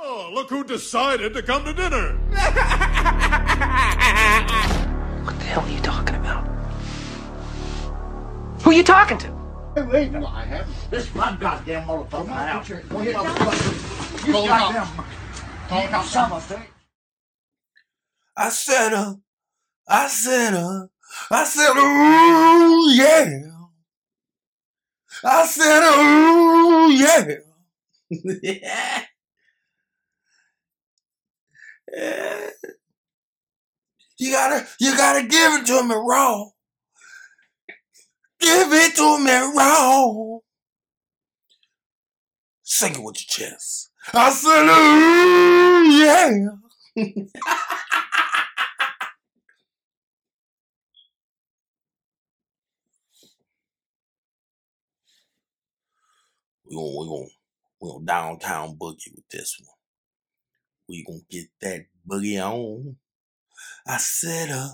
Oh, look who decided to come to dinner. What the hell are you talking about? Who are you talking to? Hey, wait, no, I haven't. This is my goddamn motherfucker now. Go ahead, motherfucker. You goddamn. Talk out something. I said her. I said her. I said, ooh, yeah. I said, ooh, yeah. yeah. You gotta, you gotta give it to me raw. Give it to me raw. Sing it with your chest. I said, ooh, yeah. We gonna we gonna we gonna downtown boogie with this one. We gonna get that boogie on. I said uh,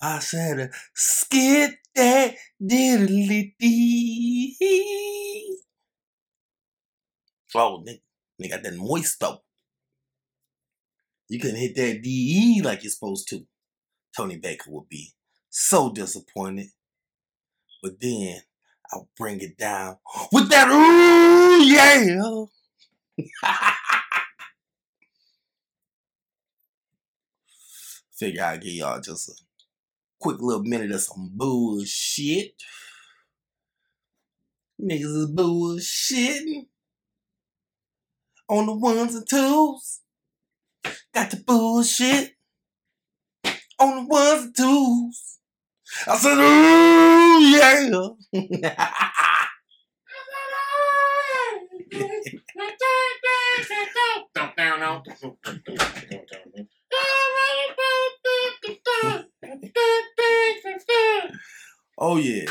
I said uh, skid that diddly dee. Oh, nigga, nigga got that moisto. You couldn't hit that DE like you're supposed to. Tony Baker would be so disappointed. But then I'll bring it down with that ooh yeah. Figure I'd give y'all just a quick little minute of some bullshit. Niggas is bullshitting on the ones and twos. Got the bullshit on the ones and twos. I said, ooh, yeah. Oh, yeah.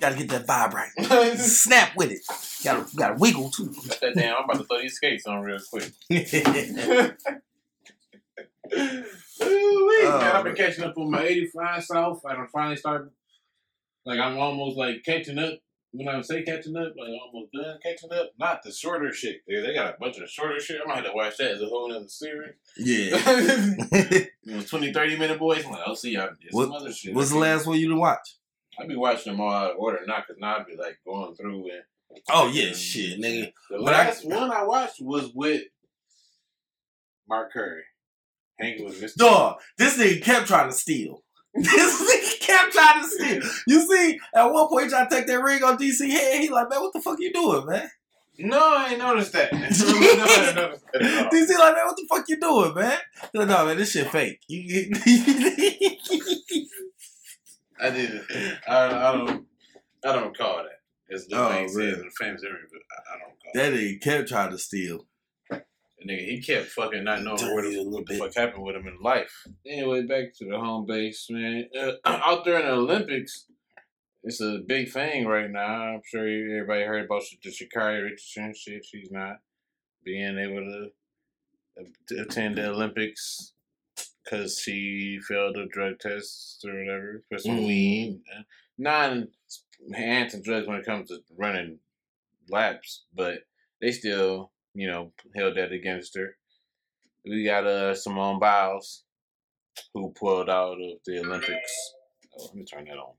Gotta get that vibe right. Snap with it. Gotta, gotta wiggle too. that damn, I'm about to throw these skates on real quick. Ooh-wee. Oh, I've been catching up on my 85 South, I'm finally starting. Like I'm almost like catching up. When I say catching up, like almost done catching up. Not the shorter shit. Dude, they got a bunch of shorter shit. I might have to watch that as a whole other series. yeah. you know, 20, 30 minute boys. I'm like, I'll see y'all. What- some other shit. What's the last one you done watch? I be watching them all out of order, not because now I be like going through and. Oh, yeah, shit, nigga. The But I- last one I watched was with Mark Curry, hanging with Mr. Dog, this nigga kept trying to steal. This nigga kept trying to steal. You see, at one point, he tried to take that ring on DC head. He like, man, what the fuck you doing, man? No, I ain't noticed that. no, I ain't noticed that. DC like, man, what the fuck you doing, man? He like, no, man, this shit fake. I didn't. I, I don't. I don't call that. It's the Oh, thing says really? in the famous interview, but I, I don't call that nigga kept trying to steal. The nigga, he kept fucking not knowing what, the, what the fuck happened with him in life. Anyway, back to the home base, man. Uh, out there in the Olympics, it's a big thing right now. I'm sure everybody heard about the Sha'Carri Richardson shit. She's not being able to attend the Olympics because she failed a drug test or whatever for some Mhm. weed. Non hands and drugs when it comes to running laps, but they still, you know, held that against her. We got uh Simone Biles, who pulled out of the Olympics. Oh, let me turn that on.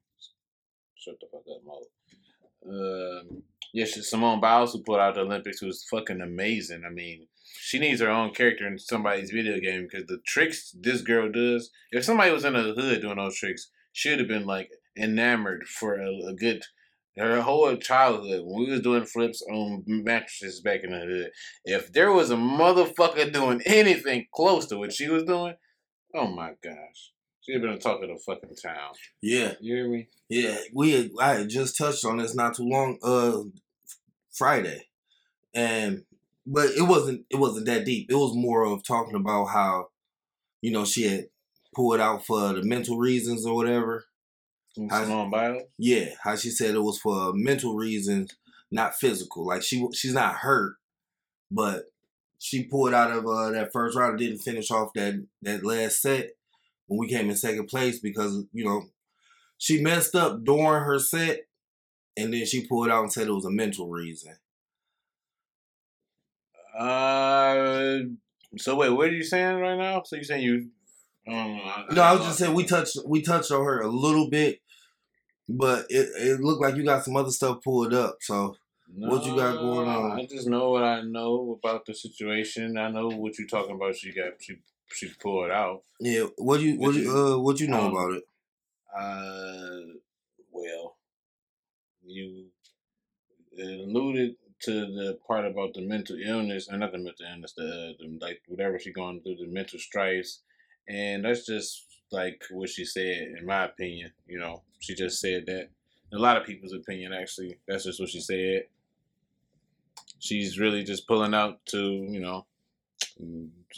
Shut the fuck up, mother. Um, yeah, Simone Biles, who pulled out the Olympics, was fucking amazing. I mean, she needs her own character in somebody's video game because the tricks this girl does. If somebody was in the hood doing those tricks, she'd have been like enamored for a, a good her whole childhood when we was doing flips on mattresses back in the hood. If there was a motherfucker doing anything close to what she was doing, oh my gosh, she'd have been the talk of the fucking town. Yeah, You hear me? yeah. We I had just touched on this not too long, uh, Friday, and but it wasn't it wasn't that deep. It was more of talking about how, you know, she had pulled out for the mental reasons or whatever. I- Simone Biles. Yeah, how she said it was for mental reasons, not physical. Like she she's not hurt, but she pulled out of uh, that first round and didn't finish off that that last set when we came in second place because you know she messed up during her set, and then she pulled out and said it was a mental reason. Uh, So wait, what are you saying right now? So you saying you? Um, I, No, I was just saying we touched we touched on her a little bit, but it, it looked like you got some other stuff pulled up. So what you got going on? I just know what I know about the situation. I know what you're talking about. She got she she pulled out. yeah, what you what you uh what you know Um, about it? Uh, well, you alluded to the part about the mental illness, or not the mental illness, the, uh, the like whatever she's going through, the mental stress, and that's just like what she said, in my opinion. You know, she just said that. In a lot of people's opinion, actually, that's just what she said. She's really just pulling out to, you know,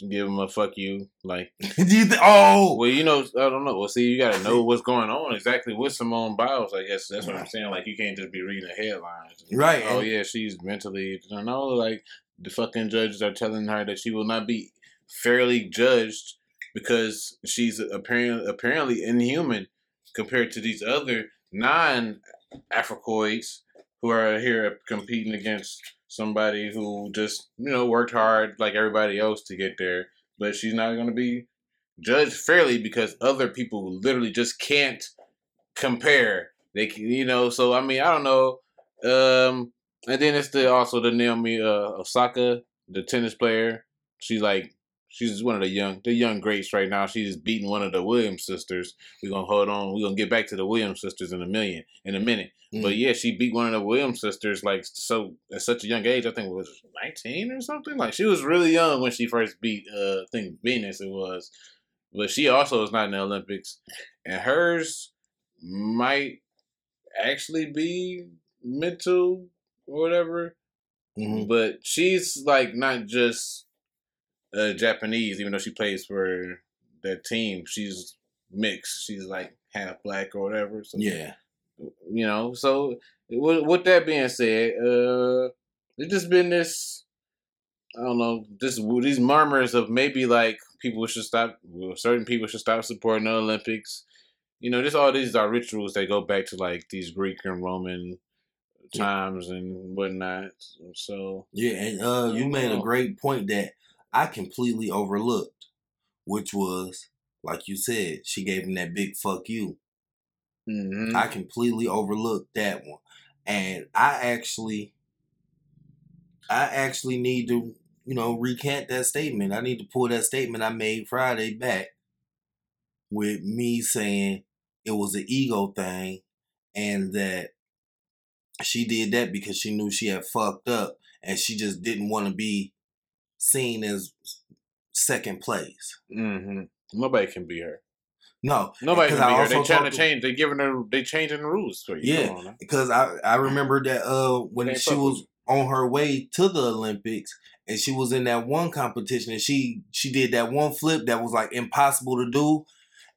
give him a fuck you, like you think? Oh, well, you know, I don't know. Well, see, you got to know what's going on exactly with Simone Biles. I guess that's what I'm saying. Like, you can't just be reading the headlines. Right, Oh yeah, she's mentally. I know. Like the fucking judges are telling her that she will not be fairly judged because she's apparently apparently inhuman compared to these other non Africoids who are here competing against somebody who just you know worked hard like everybody else to get there, but she's not going to be judged fairly because other people literally just can't compare. They can, you know, so I mean, I don't know. Um, and then it's the also the Naomi uh, Osaka, the tennis player. She's like she's one of the young the young greats right now. She's beating one of the Williams sisters. We're gonna hold on. We're gonna get back to the Williams sisters in a million in a minute. But yeah, she beat one of the Williams sisters like so at such a young age. I think it was nineteen or something. Like she was really young when she first beat uh I think Venus it was. But she also is not in the Olympics. And hers might actually be mental or whatever. Mhm. But she's like not just uh, Japanese, even though she plays for that team. She's mixed. She's like half black or whatever. So yeah, you know. So with, with that being said, uh, it's just been this. I don't know. This these murmurs of maybe like people should stop. Well, certain people should stop supporting the Olympics. You know, just all these are rituals that go back to like these Greek and Roman times and whatnot. So yeah, and uh, you made a great point that I completely overlooked, which was like you said, she gave him that big fuck you. mhm. I completely overlooked that one. And I actually I actually need to, you know, recant that statement. I need to pull that statement I made Friday back with me saying it was an ego thing and that she did that because she knew she had fucked up and she just didn't want to be seen as second place. hmm Nobody can be her. No, Nobody because can be her. They also trying to change. They're giving her. They changing the rules for you. Yeah. On because I I remember that uh when she was on her way to the Olympics and she was in that one competition and she she did that one flip that was like impossible to do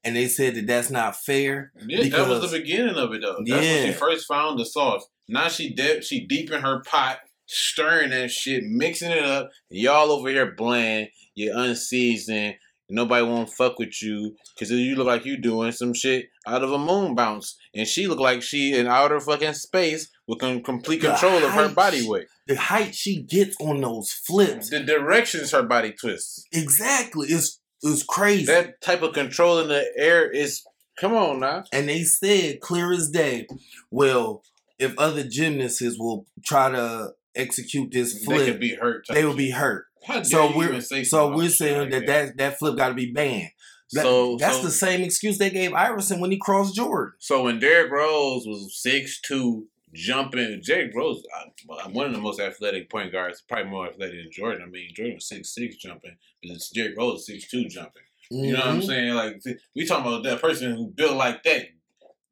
and they said that that's not fair. Yeah, that was the beginning of it though. That's when Yeah. she first found the sauce. Now she deep, she deep in her pot, stirring that shit, mixing it up. Y'all over here bland, you're unseasoned. Nobody won't fuck with you because you look like you doing some shit out of a moon bounce, and she look like she in outer fucking space with com- complete control of her body weight. The height she gets on those flips, The directions her body twists. exactly, it's is crazy. That type of control in the air is. Come on now. and they said clear as day, well, if other gymnasts will try to execute this They flip, could be hurt. they will be hurt. So we're say so we're saying like that, that that flip got to be banned. That- So that's so, the same excuse they gave Iverson when he crossed Jordan. So when Derrick Rose was six two jumping, Derrick Rose, uh, one of the most athletic point guards, probably more athletic than Jordan. I mean, Jordan was six six jumping, but it's Derrick Rose six two jumping. You know what I'm Mhm. saying? Like we talking about that person who built like that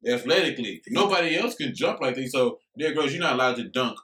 athletically. Nobody else can jump like that. So Derrick Rose, you're not allowed to dunk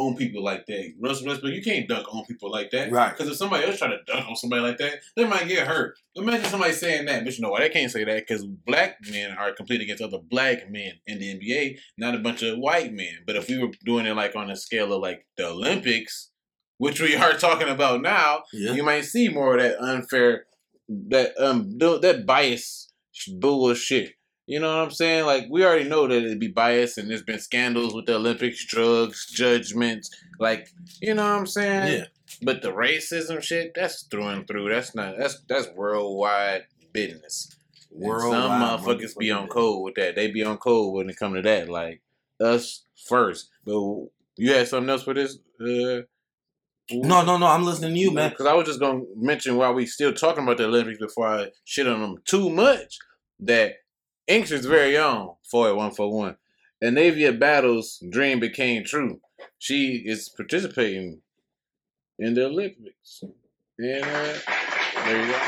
on people like that. Russell Westbrook, you can't dunk on people like that. Right. Because if somebody else try to dunk on somebody like that, they might get hurt. Imagine somebody saying that, but you know why they can't say that? Because black men are competing against other black men in the NBA, not a bunch of white men. But if we were doing it like on a scale of like the Olympics, which we are talking about now, Yeah. you might see more of that unfair, that um, that bias bullshit. You know what I'm saying? Like we already know that it'd be biased, and there's been scandals with the Olympics, drugs, judgments. Like you know what I'm saying? Yeah. But the racism shit, that's through and through. That's not that's that's worldwide business. And Worldwide Some motherfuckers be on code with that. They be on code when it come to that. Like us first. But you had something else for this? Uh, No, no, no. I'm listening to you, man. Because I was just gonna mention while we still talking about the Olympics before I shit on them too much that Inkster's very own Foy one for one. Anavia Battle's dream became true. She is participating in the Olympics. And uh, there you go.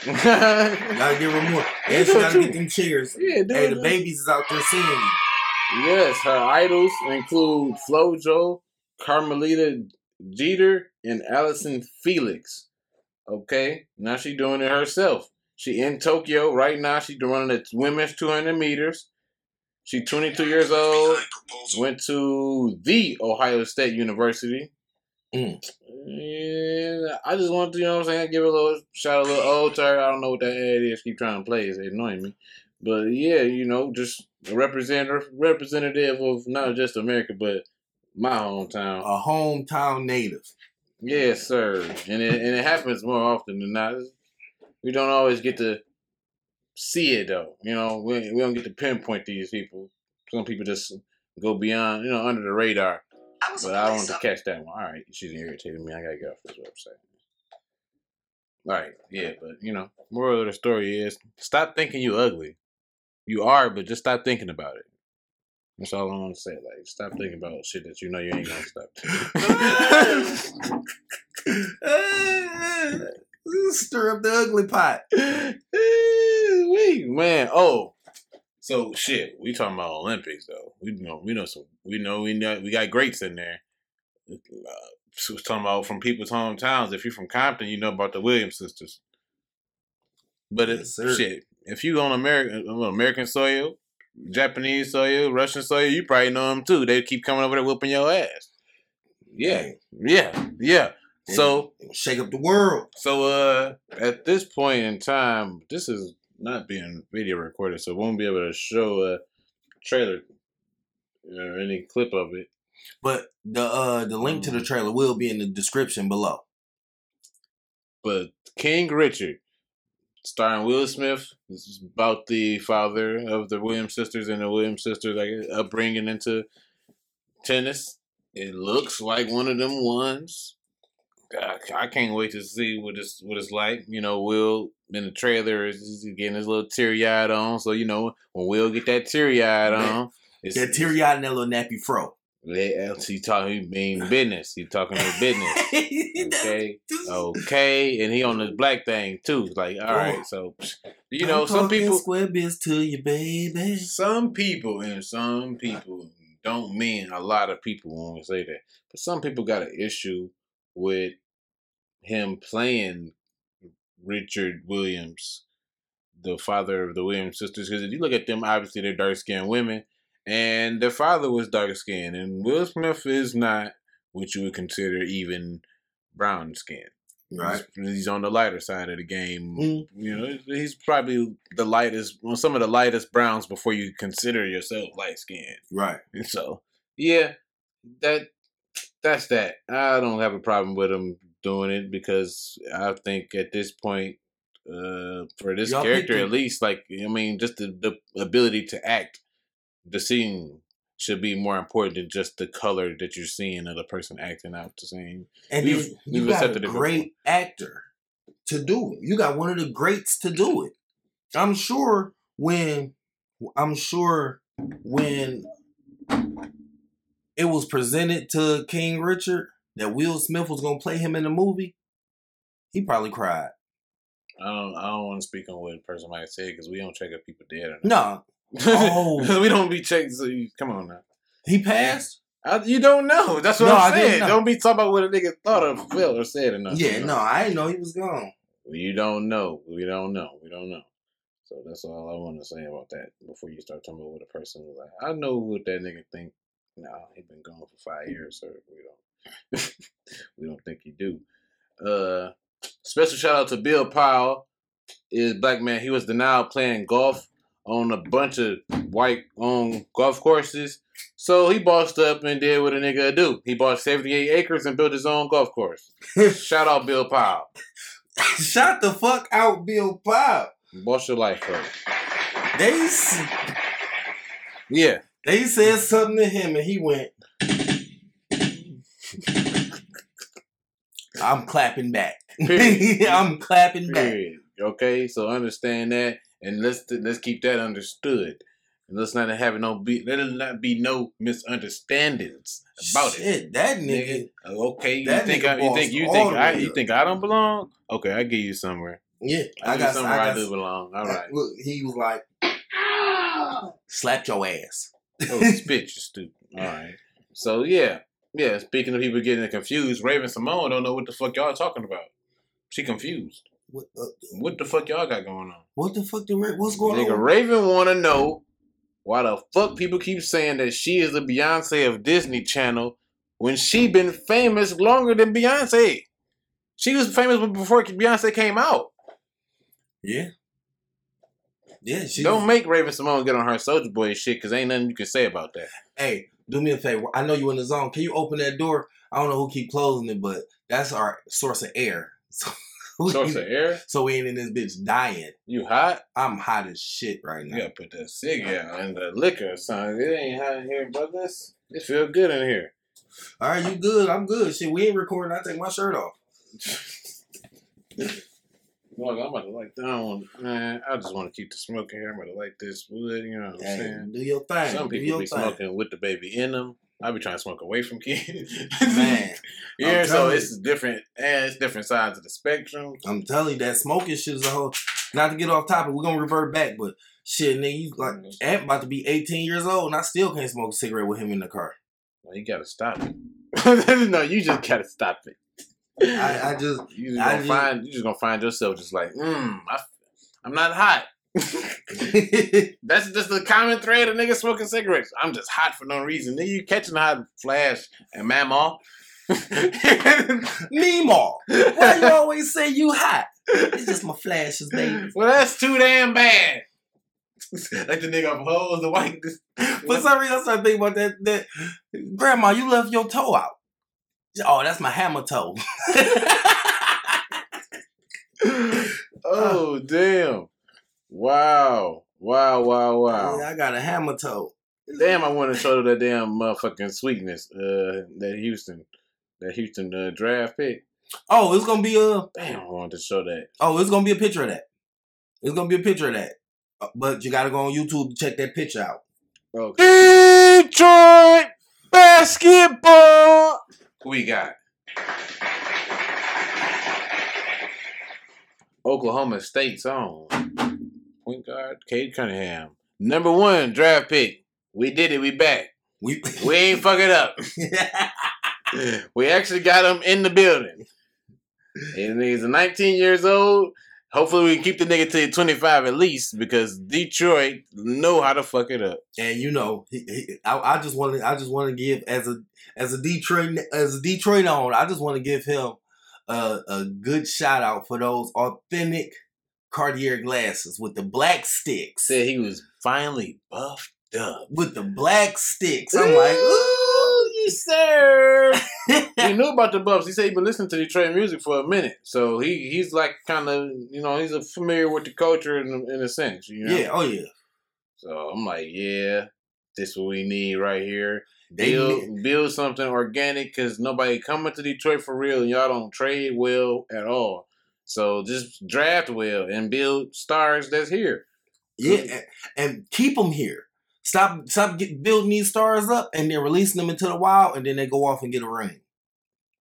Gotta give her more. And she gotta get them cheers. Yeah, dude. Hey, the babies is out there seeing you. Yes, her idols include Flojo, Carmelita Jeter, and Allyson Felix. Okay, now she doing it herself. She in Tokyo right now. She running the women's 200 meters. She 22 years old. Went to the Ohio State University. Mm. Yeah, I just want to, you know what I'm saying, give a little shout, a little old to her. I don't know what that ad is. Keep trying to play. It's annoying me. But yeah, you know, just a representative, representative of not just America, but my hometown. A hometown native. Yes, sir. And it, and it happens more often than not. We don't always get to see it though. You know, we, we don't get to pinpoint these people. Some people just go beyond, you know, under the radar. But I want to catch that one. All right, she's irritating me. I gotta get off this website. All right, yeah, but you know, moral of the story is stop thinking you ugly. You are, but just stop thinking about it. That's all I want to say. Like, stop thinking about shit that you know you ain't gonna stop. Stir up the ugly pot. Wait, man. Oh, so shit. We talking about Olympics though. We know we know some. We know we know we got greats in there. Uh, so we're talking about from people's hometowns. If you're from Compton, you know about the Williams sisters. But it, Yes, shit, if you go on American American soil, Japanese soil, Russian soil, you probably know them too. They keep coming over there whooping your ass. Yeah, yeah, yeah. So shake up the world. so uh at this point in time, this is not being video recorded, so won't be able to show a trailer or any clip of it. But the uh the link Mm. to the trailer will be in the description below. But King Richard, starring Will Smith, this is about the father of the Williams sisters and the Williams sisters like upbringing into tennis. It looks like one of them ones. I, I can't wait to see what it's what it's like. You know, Will in the trailer is is getting his little teary eyed on. So you know, when Will get that teary eyed on, it's That teary eyed and that little nappy fro. Yeah, He talking, he mean business. He talking his business. Okay, okay, and he on this black thing too. Like, all oh. right, so you know, I'm some people, square biz to you, baby. some people, and some people don't mean a lot of people when we say that. But some people got an issue with him playing Richard Williams, the father of the Williams sisters. Because if you look at them, obviously they're dark skinned women, and their father was dark skinned, and Will Smith is not what you would consider even brown skin. Right. He's, he's on the lighter side of the game. Mm. You know, he's probably the lightest, well, some of the lightest browns before you consider yourself light skinned. Right. And so, yeah, that that's that. I don't have a problem with him doing it because I think at this point, uh, for this Y'all character at least, like I mean, just the, the ability to act, the scene should be more important than just the color that you're seeing of the person acting out the scene. And We've- then you we've got a great actor to do it. You got one of the greats to do it. I'm sure when I'm sure when it was presented to King Richard that Will Smith was gonna play him in the movie, he probably cried. I don't. I don't want to speak on what a person might say because we don't check if people dead or not. No, Oh. we don't be checking. So you, come on now. he passed. I, you don't know. That's what No, I'm I saying. Don't be talking about what a nigga thought of, felt or said or nothing. Yeah, you no. I didn't know he was gone. You don't know. We don't know. We don't know. So that's all I want to say about that before you start talking about what a person was like. I know what that nigga think. Nah, he been gone for five years, sir. We don't. we don't think he do. Uh, special shout out to Bill Powell. Is black man. He was denied playing golf on a bunch of white owned golf courses. So he bossed up and did what a nigga do. He bought 78 acres and built his own golf course. Shout out Bill Powell. Shout the fuck out, Bill Pop. Boss your life up. They Yeah. they said something to him and he went. I'm clapping back. I'm clapping back. Period. Okay, so understand that, and let's let's keep that understood. And let's not have no be let it not be no misunderstandings about it. Shit, that nigga. Nigga, okay, you that think nigga I, you think you think I you think I don't belong? Okay, I give you somewhere. Yeah, I, I got. somewhere I, I do belong. All right. Look, he was like, slap your ass. Oh, spit, you stupid. All right. So yeah, yeah. Speaking of people getting confused, Raven-Symoné don't know what the fuck y'all talking about. She confused. What, uh, What the fuck y'all got going on? what the fuck? The, Ra- what's going Nigga, on? Nigga, Raven want to know why the fuck people keep saying that she is the Beyonce of Disney Channel when she been famous longer than Beyonce. She was famous before Beyonce came out. Yeah. Yeah, she. Don't make Raven-Symoné get on her Soldier Boy shit because ain't nothing you can say about that. Hey, do me a favor. I know you in the zone. Can you open that door? I don't know who keep closing it, but that's our source of air. So Source of air, so we ain't in this bitch dying. you hot? I'm hot as shit right You now. gotta put that cigarette out and the liquor, son. It ain't hot in here, but this It feel good in here. All right, you good? I'm good. Shit, we ain't recording. I take my shirt off. Look, I'm about to like down, man. I just want to keep the smoke in here. I'm about to like this wood. You know what I'm Hey, saying? do your thing. Some people be thing. smoking with the baby in them. I be trying to smoke away from kids. Man, yeah. So it's different, and it's different sides of the spectrum. I'm telling you that smoking shit is a whole. Not to get off topic, we're gonna revert back, but shit, nigga, you like Ant about to be 18 years old, and I still can't smoke a cigarette with him in the car. Well, you gotta stop it. no, you just gotta stop it. I, I just, You just I gonna just- find you just gonna find yourself just like, mm, I, I'm not hot. That's just the common thread of niggas smoking cigarettes. I'm just hot for no reason. Nigga, you catching hot flash and mamaw. Meemaw, why you always say you hot? It's just my flashes, baby. well, that's too damn bad. like the nigga hoes, the white. For some reason, I started thinking about that. That grandma, you left your toe out. Oh, that's my hammer toe. oh damn! Wow! Wow! Wow! Wow! Yeah, I got a hammer toe. Damn! I want to show that damn motherfucking sweetness. Uh, that Houston, that Houston uh, draft pick. Oh, it's gonna be a. Damn! I wanted to show that. Oh, it's gonna be a picture of that. It's gonna be a picture of that. Uh, But you gotta go on YouTube to check that picture out. Okay. Detroit basketball. Who we got? Oklahoma State's own point guard Cade Cunningham, number one draft pick. We did it. We back. We We ain't fuck it up. we actually got him in the building. And he's 19 years old. Hopefully, we can keep the nigga to 25 at least because Detroit know how to fuck it up. and you know, he, he, I, I just want to, I just want to give as a as a Detroit as a Detroit owner, I just want to give him a, a good shout out for those authentic Cartier glasses with the black sticks. Said he was finally buffed up. With the black sticks, I'm like, ooh, you sir. he knew about the buffs. He said he been listening to Detroit music for a minute, so he he's like kind of you know he's a familiar with the culture in in a sense. You know? yeah, oh yeah. So I'm like, yeah, this what we need right here. They build need- build something organic because nobody coming to Detroit for real, and y'all don't trade well at all. So just draft well and build stars that's here. Yeah, and, keep them here. Stop, stop get, building these stars up and then releasing them into the wild, and then they go off and get a ring.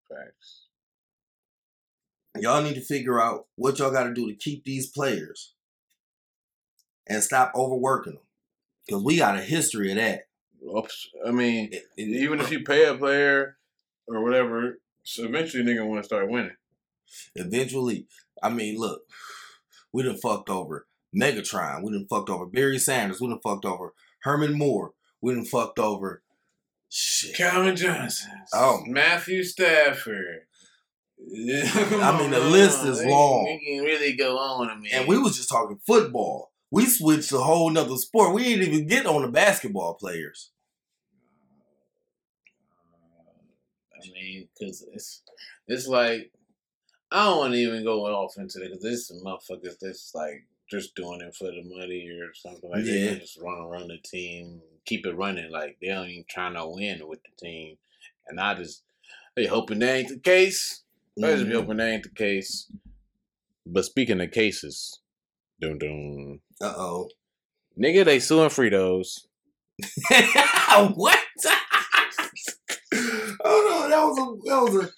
Facts. Y'all need to figure out what y'all got to do to keep these players and stop overworking them, because we got a history of that. Oops. I mean, It- it- even if uh, you pay a player or whatever, so eventually nigga want to start winning. Eventually, I mean, look, we done fucked over Megatron, we done fucked over Barry Sanders, we done fucked over Herman Moore, we done fucked over shit. Calvin Johnson. Oh. Matthew Stafford. I mean, the list is long. We can really go on. I mean, And we was just talking football. We switched to a whole nother sport. We didn't even get on the basketball players. I mean, because it's it's like I don't want to even go off into it because some motherfuckers that's like just doing it for the money or something like that. Yeah. They just run around the team, keep it running. Like they don't even trying to win with the team. And I just they hoping that ain't the case. I just be Mhm. hoping that ain't the case. But speaking of cases, dun dun. Uh oh. Nigga, they suing Fritos. what? oh no, that was a that was a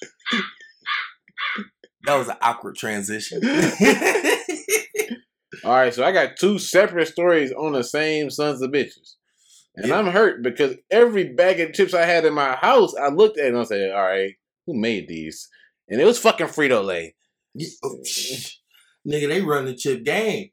that was an awkward transition. All right, so I got two separate stories on the same sons of bitches. And Yeah. I'm hurt because every bag of chips I had in my house, I looked at it and I said, all right, who made these? And it was fucking Frito Lay. Yeah, oh. Nigga, they run the chip game.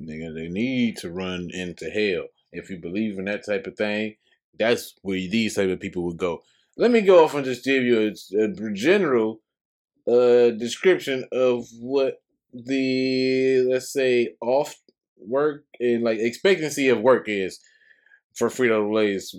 Nigga, they need to run into hell. If you believe in that type of thing, that's where these type of people would go. Let me go off and just give you a, a general uh, description of what the let's say off work and like expectancy of work is for Frito Lay's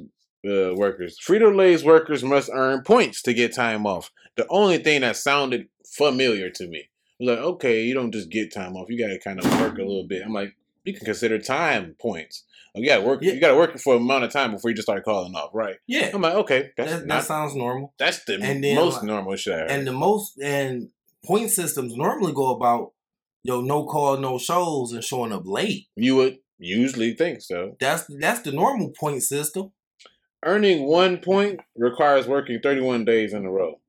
uh, workers. Frito Lay's workers must earn points to get time off. The only thing that sounded familiar to me was like, okay, you don't just get time off. You got to kind of work a little bit. I'm like, you can consider time points. You got to work. Yeah. You got to work for an amount of time before you just start calling off, right? Yeah, I'm like, okay, that, that sounds normal. that's the and then, most like- normal shit. And the most and point systems normally go about yo no call no shows and showing up late. you would usually think so. That's that's the normal point system. Earning one point requires working 31 days in a row.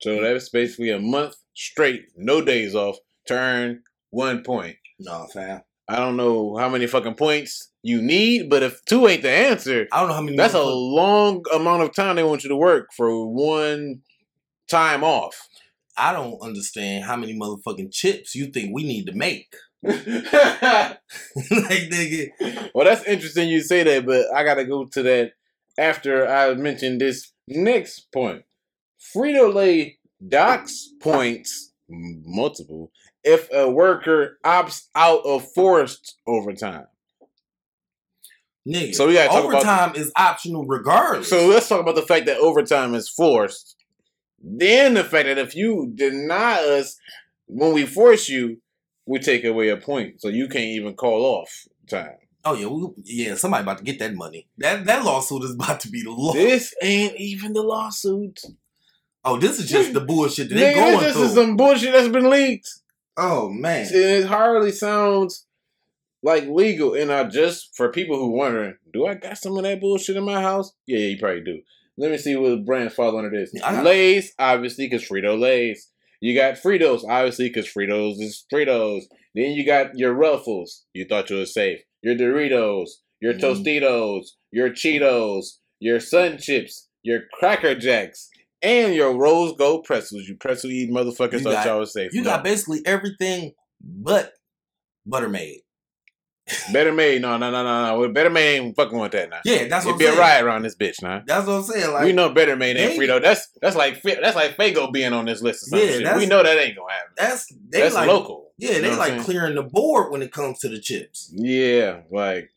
So mm. that's basically a month straight, no days off, to earn one point. No, fam. I don't know how many fucking points you need, but if two ain't the answer, I don't know how many. that's a long amount of time they want you to work for one time off. I don't understand how many motherfucking chips you think we need to make. like nigga, well, that's interesting you say that, but I gotta go to that after I mention this next point. Frito Lay docks points, multiple, if a worker opts out of forced overtime. nigga. So we gotta talk about- overtime is optional regardless. So let's talk about the fact that overtime is forced. Then the fact that if you deny us when we force you, we take away a point, so you can't even call off time. oh yeah, we, yeah. Somebody about to get that money. That that lawsuit is about to be the law. This ain't even the lawsuit. oh, this is just the bullshit that they Nigga, going this through. is some bullshit that's been leaked. Oh man, And it hardly sounds like legal. And I just for people who wondering, do I got some of that bullshit in my house? Yeah, you probably do. Let me see what brands fall under this. I Lay's, obviously, because Frito Lay's. You got Fritos, obviously, because Fritos is Fritos. Then you got your Ruffles. You thought you were safe. Your Doritos, your Mhm. Tostitos, your Cheetos, your Sun Chips, your Cracker Jacks, and your Rold Gold pretzels. You pretzel eating motherfuckers You got- y'all was safe. you got basically everything but Better Made. Better Made, no, no, no, no, no. Better Made ain't fucking with that now. Yeah, that's what It'd I'm be a riot around this bitch now. That's what I'm saying. Like we know Better Made ain't they- Frito. That's that's like that's like Faygo being on this list or some Yeah, We know that ain't gonna happen. that's they that's like local. yeah, they like saying? clearing the board when it comes to the chips. Yeah, like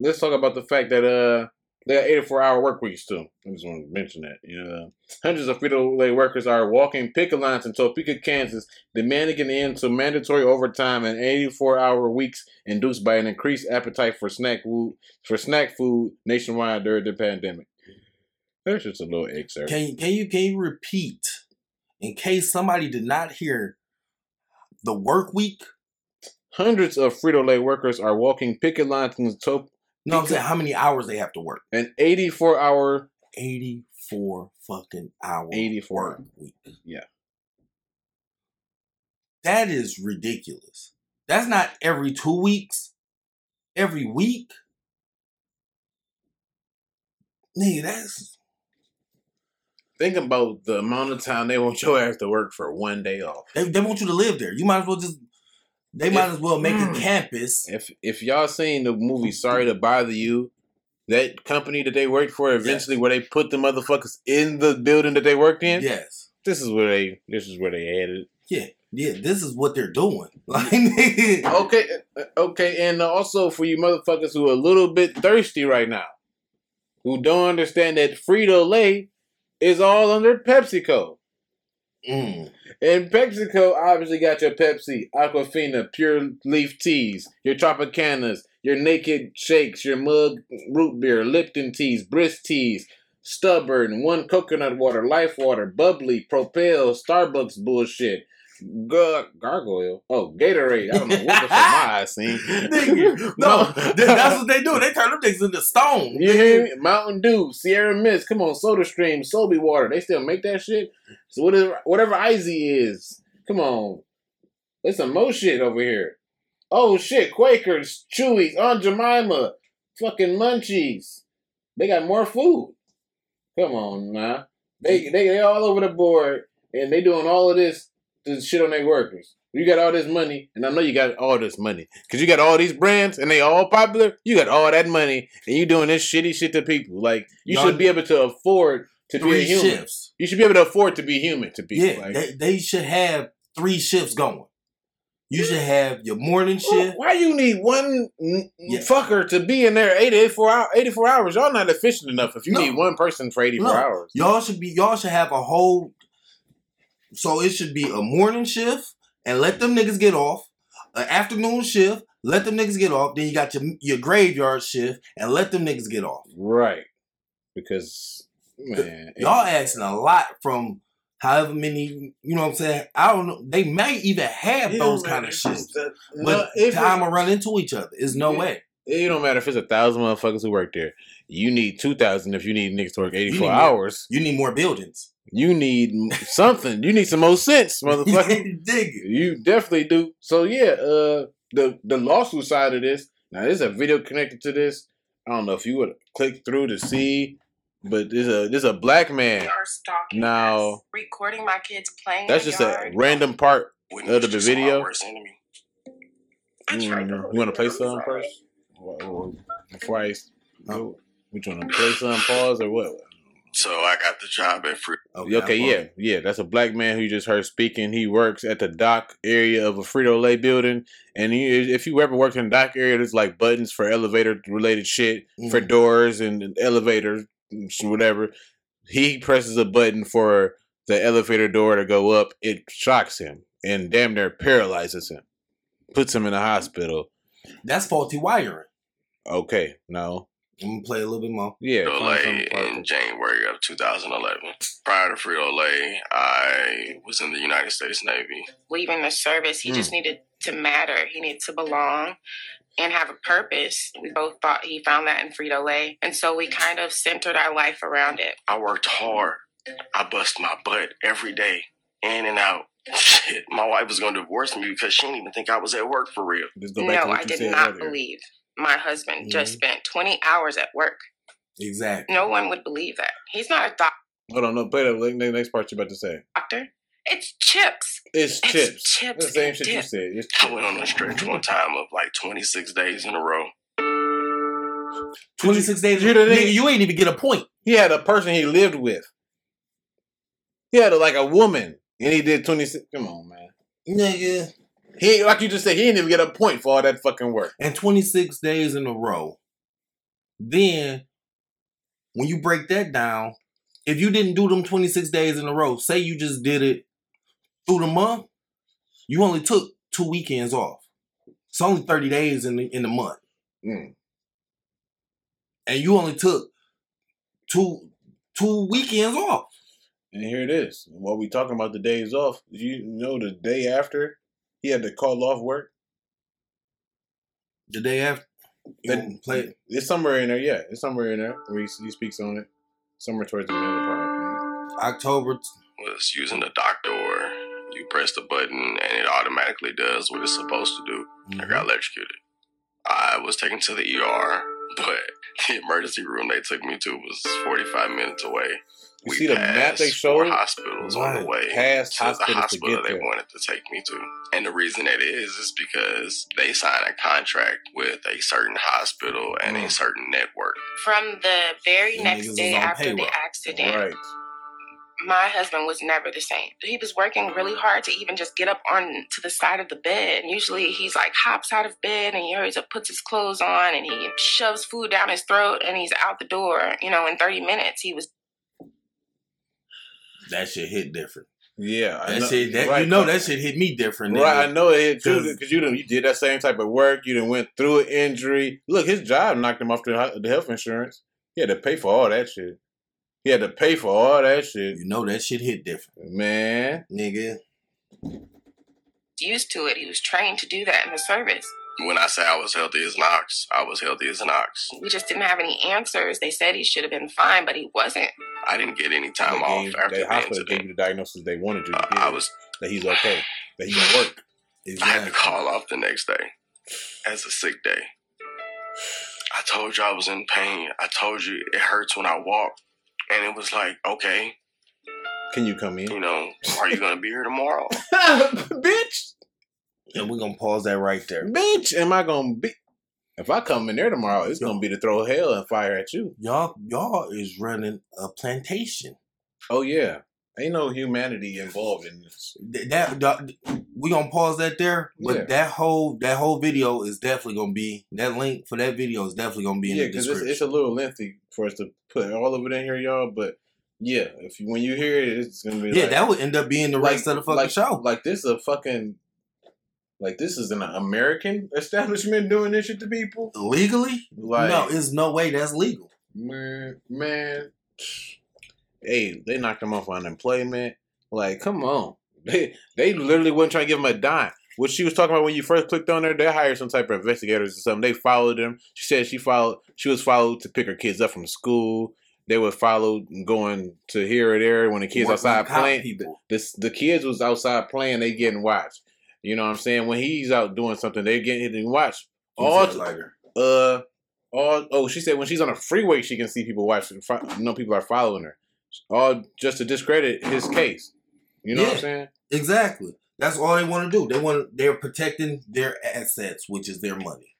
let's talk about the fact that uh they got 84 hour work weeks too. I just want to mention that. You know, hundreds of Frito Lay workers are walking picket lines in Topeka, Kansas, demanding an end to mandatory overtime and 84 hour weeks induced by an increased appetite for snack food for snack food nationwide during the pandemic. There's just a little excerpt. Can you can you can you repeat in case somebody did not hear the work week? Hundreds of Frito Lay workers are walking picket lines in Top No, I'm saying how many hours they have to work. an 84 hour 84 fucking hour 84. week. Yeah. That is ridiculous. That's not every two weeks. Every week. Nigga, that's Think about the amount of time they want your ass to work for one day off. they, they want you to live there. You might as well just they might as well make a Mm. campus. If if y'all seen the movie Sorry to Bother You, that company that they worked for eventually where they put the motherfuckers in the building that they worked in, Yes. this is where they this is where they added. Yeah. Yeah. This is what they're doing. Like. Okay, uh, okay, and also for you motherfuckers who are a little bit thirsty right now, who don't understand that Frito Lay is all under PepsiCo. Mm. And PepsiCo obviously got your Pepsi, Aquafina, Pure Leaf Teas, your Tropicanas, your Naked Shakes, your Mug Root Beer, Lipton Teas, Brisk Teas, Stubborn, One Coconut Water, Life Water, Bubbly, Propel, Starbucks bullshit. Gar- gargoyle. Oh, Gatorade. I don't know what the fuck my eyes seen. Nigga, no, that's what they do. They turn them niggas into stone. You hear me? Mountain Dew, Sierra Mist, come on, Soda Stream, Sobe Water. They still make that shit. So whatever, whatever Icy is, come on. There's some more shit over here. Oh shit, Quakers, Chewies, Aunt Jemima, fucking Munchies. They got more food. Come on, nah. They they they all over the board and they doing all of this this shit on their workers. You got all this money, and I know you got all this money because you got all these brands and they all popular. You got all that money, and you doing this shitty shit to people. Like you Y'all- should be able to afford to be a human. shifts. You should be able to afford to be human to people. Yeah, like, they, they should have three shifts going. You should have your morning shift. Why you need one Yeah. fucker to be in there 84, hour, 84 hours? Y'all not efficient enough if you No. need one person for 84 No. hours. Y'all should be. Y'all should have a whole. So it should be a morning shift and let them niggas get off. An afternoon shift, let them niggas get off. Then you got your your graveyard shift and let them niggas get off. Right. Because, man. Y'all asking a lot from however many. You know what I'm saying? I don't know. They may even have those kind of if shifts. the- But no, if time it- will run into each other. There's no Yeah. way. It don't matter if it's a thousand motherfuckers who work there. You need two thousand if you need niggas to work eighty four need more. hours. You need more buildings. You need something. You need some more sense, motherfucker. Dig it. you definitely do. So yeah, uh, the the lawsuit side of this. Now there's a video connected to this. I don't know if you would click through to see, but there's a there's a black man. are stalking Now- us, recording my kids playing. That's just the a random part Whitney of was the video. worst enemy. I tried to Mm, you want to play down, something first? Wha- wha- Before I go, which one? Play some pause or what? So I got the job at Free. Okay, I'm yeah, yeah. That's a black man who you just heard speaking. He works at the dock area of a Frito Lay building. And he, if you ever worked in the dock area, there's like buttons for elevator related shit, for Mhm. doors and elevators, and whatever. He presses a button for the elevator door to go up. It shocks him and damn near paralyzes him, puts him in the hospital. That's faulty wiring. Okay, no, I'm gonna play a little bit more. yeah, Frito-Lay in January of 2011. Prior to Frito Lay, I was in the United States Navy. leaving the service. He Mm. just needed to matter. He needed to belong and have a purpose. We both thought he found that in Frito Lay, and so we kind of centered our life around it. I worked hard. I bust my butt every day, in and out. Shit, my wife was gonna divorce me because she didn't even think I was at work for real. Just go back to No, I did not earlier. believe my husband just Mm-hmm. spent 20 hours at work. Exactly. No one would believe that. He's not a doctor. Hold on, no, play the the next part you're about to say. doctor. It's chips. It's It's chips. chips the same and shit you said. It's I went on a stretch one time of like 26 days in a row. 26 days. you hear the Nigga, nigga? you ain't even get a point. He had a person he lived with. He had a, like a woman, and he did 26. Come on, man. Nigga. He like you just said, he didn't even get a point for all that fucking work. And 26 days in a row. Then, when you break that down, if you didn't do them 26 days in a row, say you just did it through the month, you only took two weekends off. It's only 30 days in the, in the month. Mm. And you only took two two weekends off. And here it is. While we talking about the days off, you know the day after he had to call off work. The day after. You That- play it? It's somewhere in there. Yeah, it's somewhere in there where he, he speaks on it. Somewhere towards the end of the part. October. Was using the dock door. You press the button and it automatically does what it's supposed to do. I Mm-hmm. got electrocuted. I was taken to the ER, but the emergency room they took me to was 45 minutes away. You see the map they passed four showed? hospitals on the way Past to the hospitals to hospital they there. wanted to take me to. And the reason that is is because they signed a contract with a certain hospital and a Mm. certain network. From the very Them next day on after the accident, Right. my husband was never the same. He was working really hard to even just get up on to the side of the bed. And usually he's like hops out of bed and he always puts his clothes on and he shoves food down his throat and he's out the door. You know, in 30 minutes he was That shit hit different. Yeah, I That know- shit, that, right, you know, that shit hit me different. Right, I know it hit you 'Cause- because you done, you did that same type of work. You done went through an injury. Look, his job knocked him off the, the health insurance. He had to pay for all that shit. He had to pay for all that shit. You know that shit hit different, Man, nigga. used to it. He was trained to do that in the service. When I say I was healthy as an ox, I was healthy as an ox. We just didn't have any answers. They said he should have been fine, but he wasn't. I didn't get any time they off gave, after the the hospital gave you the diagnosis they wanted you to Uh, get. I was that he's okay, that he can work. I had to call off the next day as a sick day. I told you I was in pain. I told you it hurts when I walk. And it was like, okay, Can you come in? you know, are you going to be here tomorrow? bitch? And we're gonna pause that right there. Bitch, am I gonna be? If I come in there tomorrow, it's gonna be to throw hell and fire at you. Y'all, y'all is running a plantation. Oh yeah, ain't no humanity involved in this. That, that we gonna pause that there, but Yeah. that whole that whole video is definitely gonna be that link for that video is definitely gonna be in Yeah, the because description. it's, it's a little lengthy for us to put all of it in here, y'all. But yeah, if you, when you hear it, it's gonna be yeah, like, that would end up being the rest of the fucking like, show. Like this is a fucking like this is an American establishment doing this shit to people. Legally, Like no, there's no way that's legal. man, man. Hey, they knocked him off unemployment. Like, come on. They they literally wasn't trying to give him a dime. What she was talking about when you first clicked on there, they hired some type of investigators or something. They followed them. She said she followed. She was followed to pick her kids up from school. They were followed going to here or there when the kids outside playing. people. This the kids was outside playing. They getting watched. You know what I'm saying? When he's out doing something, they getting watched. All All lighter. uh, all oh, she said when she's on a freeway, she can see people watching. Fo- no people are following her. All just to discredit his case. You know what I'm saying? Exactly. That's all they want to do. They want they're protecting their assets, which is their money.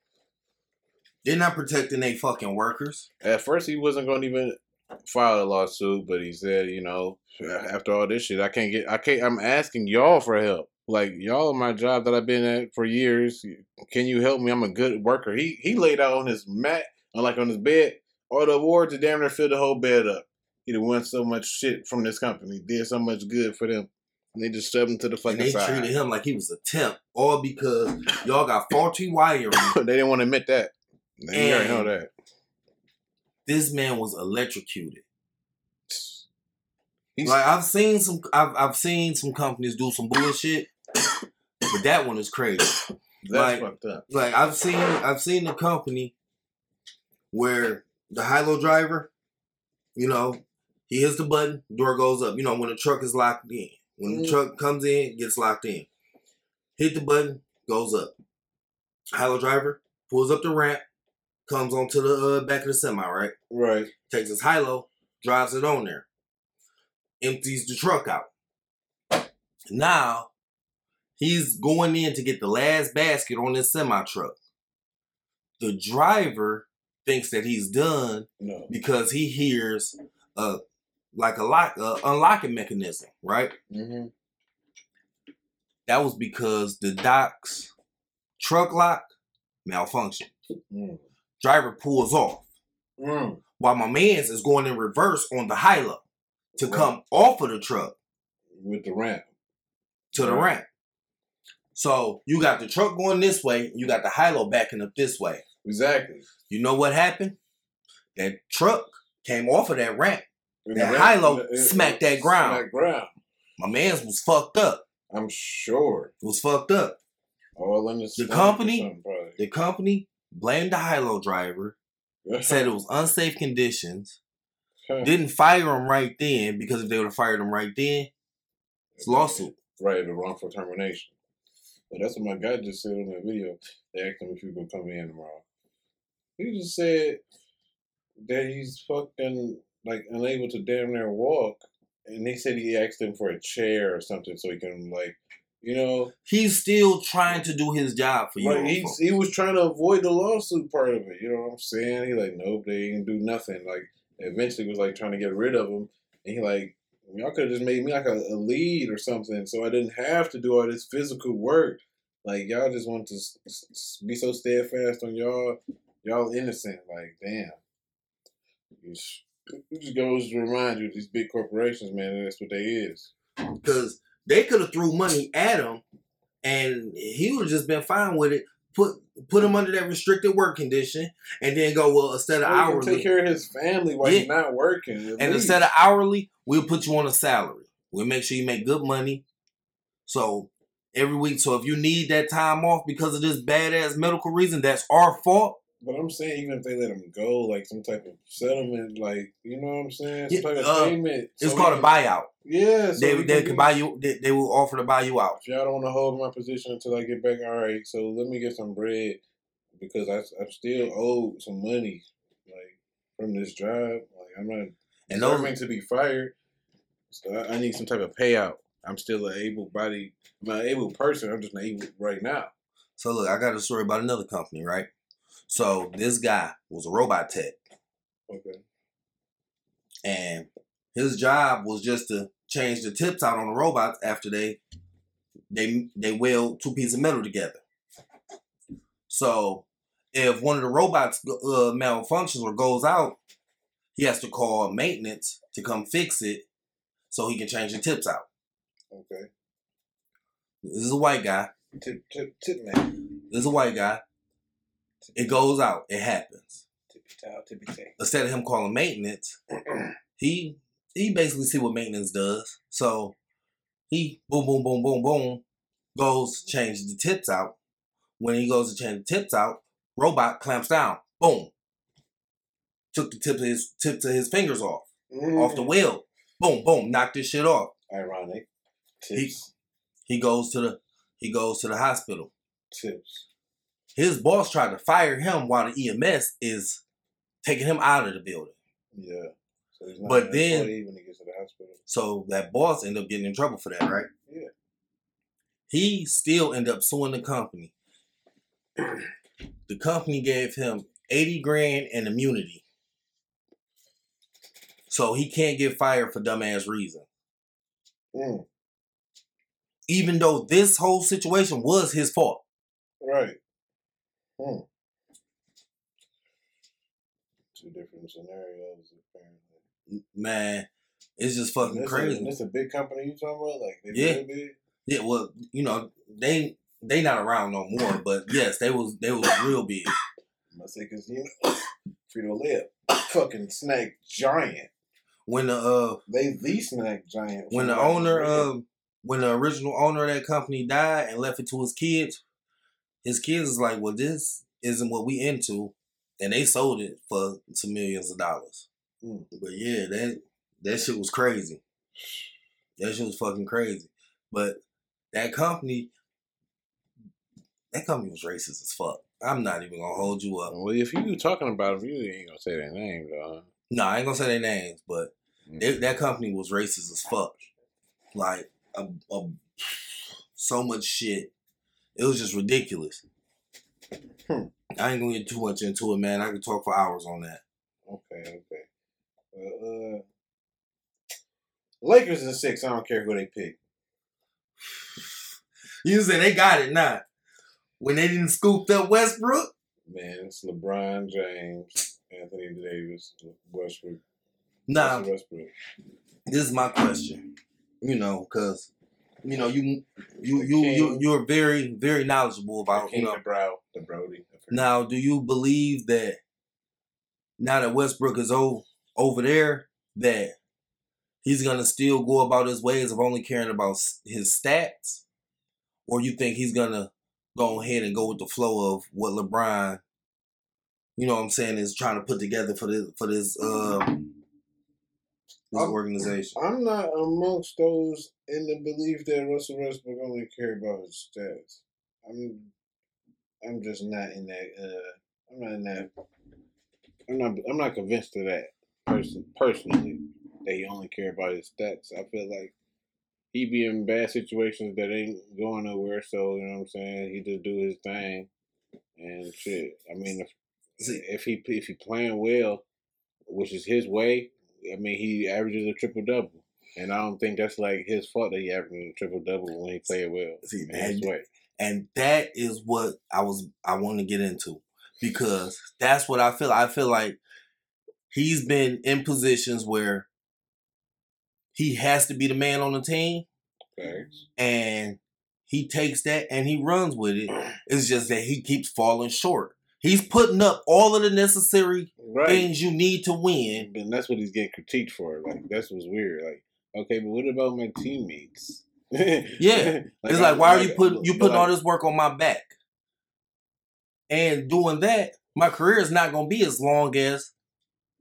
They're not protecting their fucking workers. At first, he wasn't going to even file a lawsuit, but he said, you know, after all this shit, I can't get. I can't. I'm asking y'all for help. Like y'all are my job that I've been at for years. Can you help me? I'm a good worker. He he laid out on his mat, on like on his bed. All the awards, the damn near filled the whole bed up. He done won so much shit from this company, did so much good for them. And they just shoved him to the And fucking they side. treated him like he was a temp, all because y'all got faulty wiring. they didn't want to admit that. They already know that. this man was electrocuted. He's, Like I've seen some, I've I've seen some companies do some bullshit, but that one is crazy. that's like- fucked up. Like I've seen, I've seen the company where the high-low driver, you know, he hits the button, door goes up. You know, when the truck is locked in, when the Mhm. truck comes in, gets locked in, hit the button, goes up. High-low driver pulls up the ramp, comes onto the uh, back of the semi, right? Right. takes his high-low, drives it on there, empties the truck out. Now he's going in to get the last basket on this semi truck. The driver thinks that he's done No. because he hears a like a lock a unlocking mechanism, right? Mm-hmm. That was because the doc's truck lock malfunctioned. Mm. Driver pulls off. Mm. while my man's is going in reverse on the high low to Right. come off of the truck With the ramp. to the Right. ramp. So you got the truck going this way, you got the high low backing up this way. Exactly. You know what happened? That truck came off of that ramp. And That the it- it- smacked that ground. Smacked ground. My man's was fucked up. I'm sure. It was fucked up. Oh, All in the, or company- The company blamed the high low driver, said it was unsafe conditions, didn't fire him right then because if they would have fired him right then, it's lawsuit. Right, the wrongful termination. But that's what my guy just said on that video. They asked him if he was gonna come in tomorrow. He just said that he's fucking like unable to damn near walk, and they said he asked him for a chair or something so he can like, you know, He's still trying to do his job for you. He's, he was trying to avoid the lawsuit part of it. You know what I'm saying? He like, nope, they ain't do nothing. Like, eventually was like trying to get rid of him, and he like, Y'all could have just made me like a, a lead or something, so I didn't have to do all this physical work. Like y'all just want to s- s- be so steadfast on y'all, y'all innocent. Like damn, just, it just goes to remind you these big corporations, man. That's what they is. because they could have threw money at him, and he would have just been fine with it. Put put him under that restricted work condition, and then go well instead of can hourly, take care of his family while he's not working. and least. instead of hourly, we'll put you on a salary. We'll make sure you make good money. So every week, so if you need that time off because of this badass medical reason, that's our fault. But I'm saying, even if they let him go, like some type of settlement, like you know what I'm saying, some Yeah, type of uh, payment. It's so called a buyout. Yeah, so they he they can buy you. They, they will offer to buy you out. If y'all don't want to hold my position until I get back, all right. So let me get some bread because I I'm still owed some money, like from this job. Like I'm not And those- deserving to be fired. So I, I need some type of payout. I'm still an able body, I'm an able person. I'm just not able right now. So look, I got a story about another company, right? So this guy was a robot tech, Okay. and his job was just to change the tips out on the robots after they they they weld two pieces of metal together. So if one of the robots uh, malfunctions or goes out, he has to call maintenance to come fix it, so he can change the tips out. Okay. This is a white guy. Tip tip tip man. This is a white guy. It goes out. It happens. Tippy toe, tippy toe. Instead of him calling maintenance, he he basically see what maintenance does. So he boom boom boom boom boom goes change the tips out. When he goes to change the tips out, robot clamps down. Boom. Took the tip of his tips of his fingers off off the mm. wheel. Boom boom knocked this shit off. Ironic. He, he goes to the he goes to the hospital. Tips. His boss tried to fire him while the EMS is taking him out of the building. Yeah. So he's But then- when he gets to the hospital. So that boss ended up getting in trouble for that, right? Yeah. He still ended up suing the company. the company gave him 80 grand and immunity. So he can't get fired for dumbass reason. Mm, Even though this whole situation was his fault. right. Hmm. Two different scenarios, apparently. Man, it's just fucking This crazy. This a big company you talking about? Like, they Yeah. big? Yeah, well, you know, they they not around no more, but yes, they was they was real big. I say, because, you know, Frito Lay, fucking snack giant. When the uh They the snack giant. when the owner of when the original owner of that company died and left it to his kids, his kids is like, well, this isn't what we into, and they sold it for some millions of dollars. Mm. But yeah, that that shit was crazy. That shit was fucking crazy. But that company, that company was racist as fuck. I'm not even gonna hold you up. Well, if you talking about them, you ain't gonna say their name, though. No, I ain't gonna say their names, but Mm. they, that company was racist as fuck. Like, a, a, so much shit. It was just ridiculous. Hmm. I ain't gonna get too much into it, man. I could talk for hours on that. Okay, okay. Well, uh, Lakers in six. I don't care who they pick. You say they got it now. When they didn't scoop up Westbrook, Man, it's LeBron James, Anthony Davis, Westbrook. nah. Westbrook. This is my question. You know, because you know you you you, you you're very very knowledgeable about you know. the Brow, the Brody. Now, do you believe that now that Westbrook is o- over there, that he's gonna still go about his ways of only caring about his stats, or you think he's gonna go ahead and go with the flow of what LeBron, you know, what I'm saying, is trying to put together for this for this uh this I'm- organization? I'm not amongst those in the belief that Russell Westbrook only care about his stats. I'm, I'm just not in that. Uh, I'm not in that. I'm not. I'm not convinced of that person personally. That he only care about his stats. I feel like he be in bad situations that ain't going nowhere. So you know what I'm saying. He just do his thing and shit. I mean, if if he if he playing well, which is his way, I mean, he averages a triple double. And I don't think that's like his fault that he averaging a triple double when he played well. See, that- and that is what I was I want to get into because that's what I feel. I feel like he's been in positions where he has to be the man on the team, Facts. and he takes that and he runs with it. It's just that he keeps falling short. He's putting up all of the necessary Right. things you need to win. And that's what he's getting critiqued for. Like that's what's weird. Like, okay, but what about my teammates? Yeah. it's I- like, why are you putting you putting all this work on my back? And doing that, my career is not going to be as long as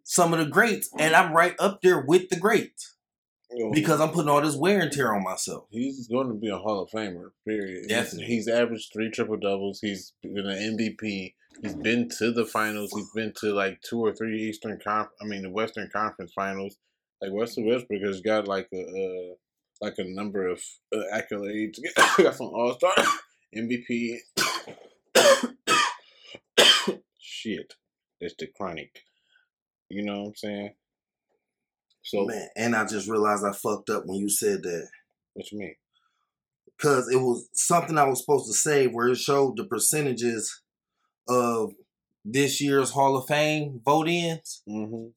some of the greats, and I'm right up there with the greats because I'm putting all this wear and tear on myself. He's going to be a Hall of Famer. Period. He's- He's, averaged three triple doubles. He's been an MVP. He's been to the finals. He's been to like two or three Eastern Conf. I mean, the Western Conference Finals. Like Russell Westbrook has got like a uh, like a number of uh, accolades. got some All Star MVP. Shit, it's the chronic. You know what I'm saying? So Man, and I just realized I fucked up when you said that what you mean? because it was something I was supposed to say where it showed the percentages of this year's Hall of Fame vote-ins, Mm-hmm.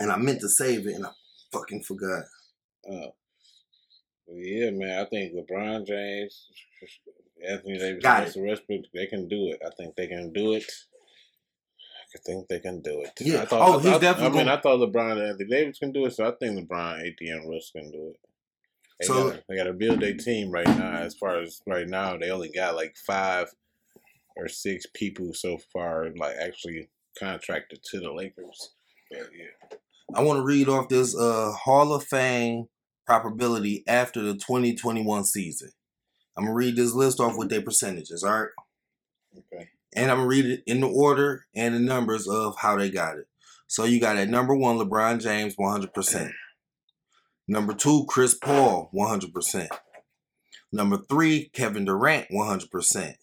and I meant to save it and I fucking forgot. Oh. Yeah, man. I think LeBron James, Anthony Davis, Got Westbrook, they can do it. I think they can do it. I think they can do it. Yeah. I thought, Oh, I he's thought- definitely I mean, I thought LeBron and Anthony Davis can do it, so I think LeBron, AD, and Russ can do it. They So- gotta, they got to build their team right now. As far as right now, they only got like five or six people so far, like actually contracted to the Lakers. But yeah. I want to read off this uh, Hall of Fame probability after the 2021 season. I'm gonna read this list off with their percentages, all right? Okay. And I'm gonna read it in the order and the numbers of how they got it. So you got at number one, LeBron James, 100%. Number two, Chris Paul, 100%. Number three, Kevin Durant, 100%.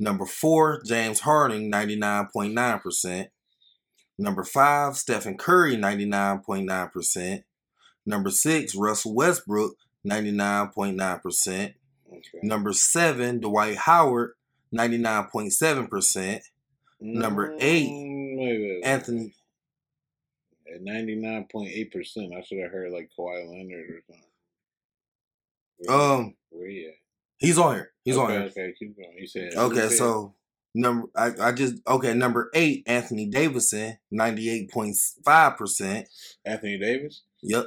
Number four, James Harden, 99.9%. Number five, Stephen Curry, 99.9%. Number six, Russell Westbrook, 99.9%. Okay. Number seven, Dwight Howard, 99.7%. Number eight, Mm, wait, wait. Anthony, At ninety nine point eight percent, I should have heard like Kawhi Leonard or something. Where, um, where he at? He's on here. He's okay, on here. Okay, keep going. You said Okay, so number I, I just okay, number eight, Anthony Davidson, 98.5%. Anthony Davis. Yep.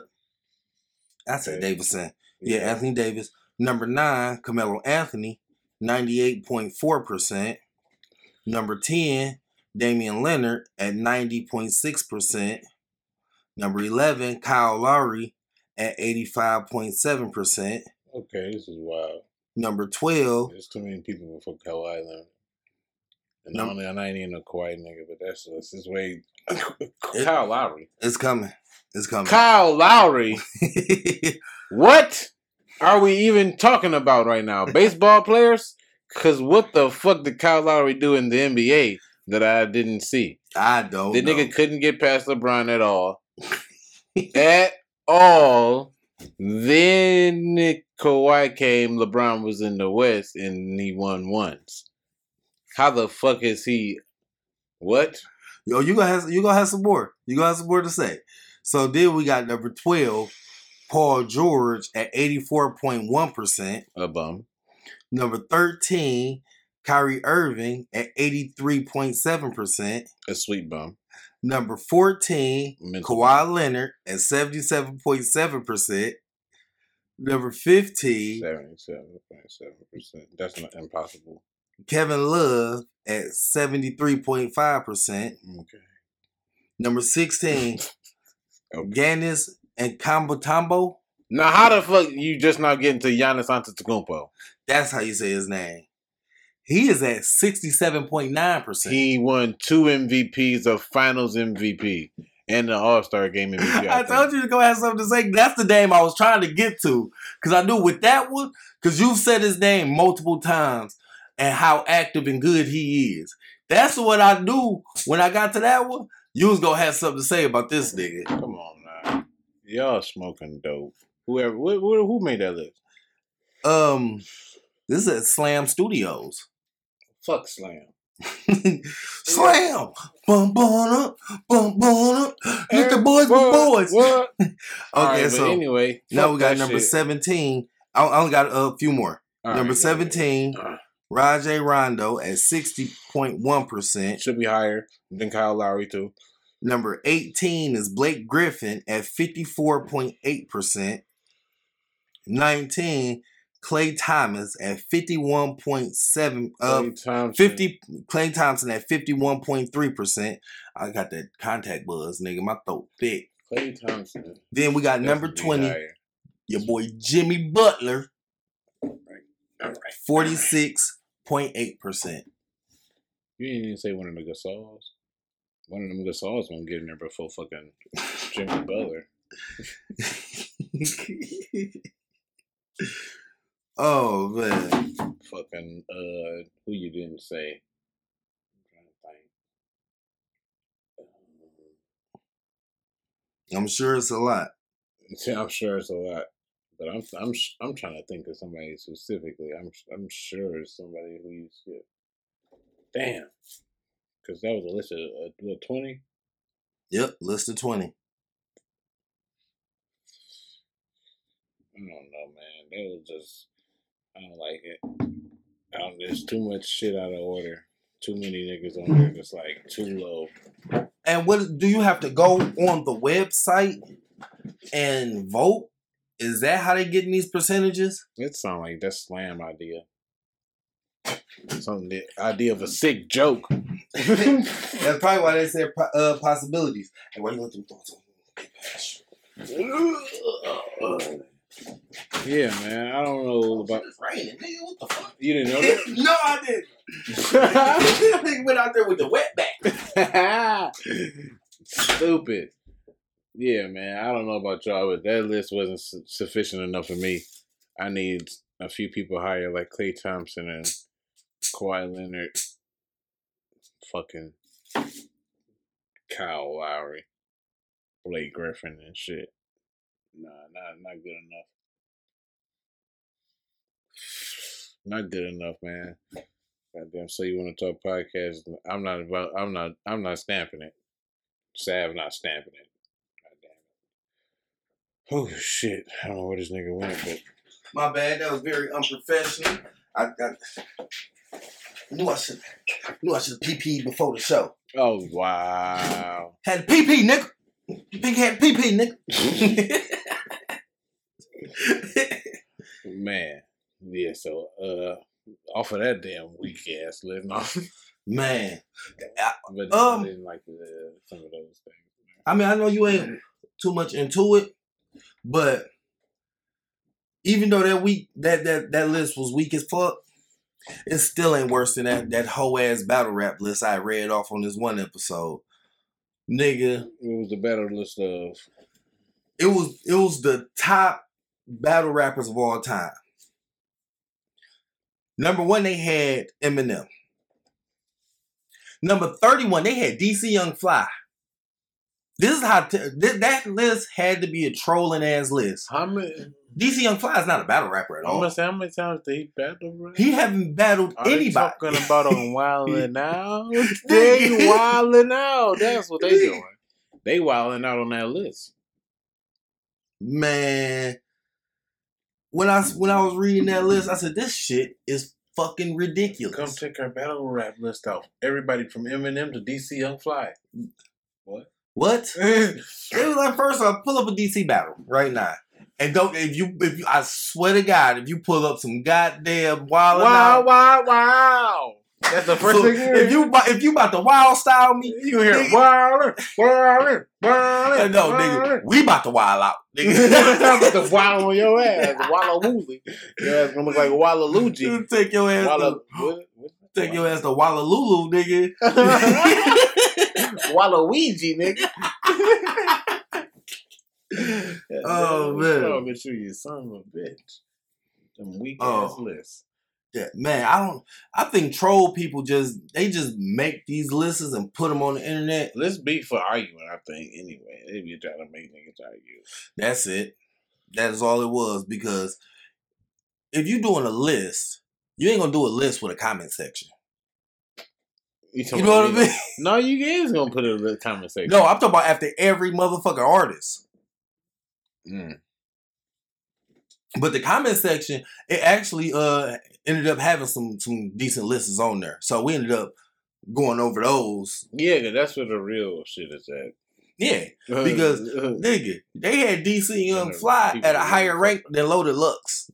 I said Okay. Davidson. Yeah, Anthony Davis. Number nine, Carmelo Anthony, 98.4%. Number 10, Damian Leonard at 90.6%. Number 11, Kyle Lowry at 85.7%. Okay, this is wild. Number 12, There's too many people for Kawhi Leonard. And Num- not only I ain't even a Kawhi nigga, but that's that's his way. Kyle Lowry. it's coming. It's coming. Kyle Lowry. What are we even talking about right now? Baseball players? Cause what the fuck did Kyle Lowry do in the NBA that I didn't see? I don't The know. nigga couldn't get past LeBron at all. at all. Then Kawhi came, LeBron was in the West and he won once. How the fuck is he what? Yo, you gonna have you gonna have some more. You gonna have some more to say. So then we got number twelve, Paul George at eighty four point one percent. A bum. Number thirteen, Kyrie Irving at eighty three point seven percent. A sweet bum. Number fourteen, Mental Kawhi Leonard at seventy seven point seven percent. Number fifteen, Seventy-seven point seven percent. That's not impossible. Kevin Love at seventy three point five percent. Okay. Number sixteen, Okay. Ganis and Kambotambo. Now, how the fuck you just now getting to Giannis Antetokounmpo? That's how you say his name. He is at 67.9%. He won two MVPs of Finals MVP and the All Star Game MVP. I told you to go have something to say. That's the name I was trying to get to. Because I knew with that one, because you've said his name multiple times and how active and good he is. That's what I knew when I got to that one. You was going to have something to say about this nigga. Come on now. Y'all smoking dope. Whoever, who, who who made that list? Um, this is at Slam Studios. Fuck Slam. Slam, bum bum up, bum bum up. Let the boys be boys. What? Okay, Alright, but so anyway, now we got number shit. seventeen. I I only got a few more. Alright, number ahead. seventeen. Rajon Rondo at sixty point one percent. should be higher than Kyle Lowry too. Number 18 is Blake Griffin at 54.8%. 19, Clay Thomas at 51.7 uh, Klay Thompson. 50 Klay Thompson at 51.3%. I got that contact buzz, nigga. My throat thick. Klay Thompson. Then we got number 20, higher. your boy Jimmy Butler, All right. 46.8%. You didn't even say one of the Gasols. One of them Gasols won't get in there before fucking Jimmy Butler. oh man. Fucking uh, who you didn't say? I'm trying to think. I'm sure it's a lot. See, I'm sure it's a lot, but I'm I'm I'm trying to think of somebody specifically. I'm I'm sure it's somebody who you skip. Damn, because that was a list of uh, twenty. Yep, list of 20. I don't know, man. That was just I don't like it. I don't, there's too much shit out of order. Too many niggas on there that's like too low. And what do you have to go on the website and vote? Is that how they getting these percentages? It sounds like that slam idea. Something the idea of a sick joke. That's probably why they said uh, possibilities. And why you let them thoughts on? Yeah, man. I don't know oh, about. It's raining, nigga. What the fuck? You didn't know that? no, I didn't. nigga went out there with the wet wetback. Stupid. Yeah, man. I don't know about y'all, but that list wasn't su- sufficient enough for me. I need a few people higher, like Klay Thompson and Kawhi Leonard, fucking Kyle Lowry, Blake Griffin, and shit. Nah, not not good enough. Not good enough, man. Goddamn. So you want to talk podcast? I'm not about. I'm not. I'm not stamping it. Sav not stamping it. Goddamn. Oh shit! I don't know where this nigga went, but My bad. That was very unprofessional. I, I knew I should knew I should PP before the show. oh wow. Had a PP, nigga. Big had PP, nigga. Man, yeah. So, uh, off of that damn weak ass list, no. Man, but Um, I didn't like the, some of those things. I mean, I know you ain't too much into it, but even though that week that that that list was weak as fuck, it still ain't worse than that that whole ass battle rap list I read off on this one episode. Nigga, It was the battle list of it was it was the top battle rappers of all time. Number one, they had Eminem. Number 31, they had DC Young Fly. This is how t- th- that list had to be a trolling ass list. how many? DC Young Fly is not a battle rapper at all. I'm gonna say how many times did he battle? Bro? He haven't battled Are they anybody. talking about on wilding out? They wilding out. That's what they doing. They wilding out on that list. Man, when I when I was reading that list, I said this shit is fucking ridiculous. Come check our battle rap list out. Everybody from Eminem to DC Young Fly. What? what? It was like first off, pull up a DC battle right now. And don't if you if you I swear to God, if you pull up some goddamn wild Wow! Wow! Wow! That's the first so thing you if you if you about to wild style me, you hear wildin', wildin', wildin', no nigga, we about to wild out, I'm nigga. about to wild on your ass, Walla Woolly. Your ass gonna look like Walla Luigi. take your ass Walla, to, take your ass to Wallalulu, nigga. Waluigi, nigga. Oh, man. Oh, bitch, you, you son of a bitch. Them weak Oh. ass lists. That man, I don't. I think troll people just they just make these lists and put them on the internet. Let's be for arguing. I think anyway. They be trying to make niggas argue. That's it. That is all it was. Because if you're doing a list, you ain't gonna do a list with a comment section. You, You know what I mean? No, you is gonna put it in the comment section. No, I'm talking about after every motherfucking artist. Mm. But the comment section, it actually uh ended up having some some decent lists on there. So we ended up going over those. Yeah, that's where the real shit is at. Yeah, uh, because uh, uh. nigga, they had DC Young Fly at a higher rank than Loaded Lux,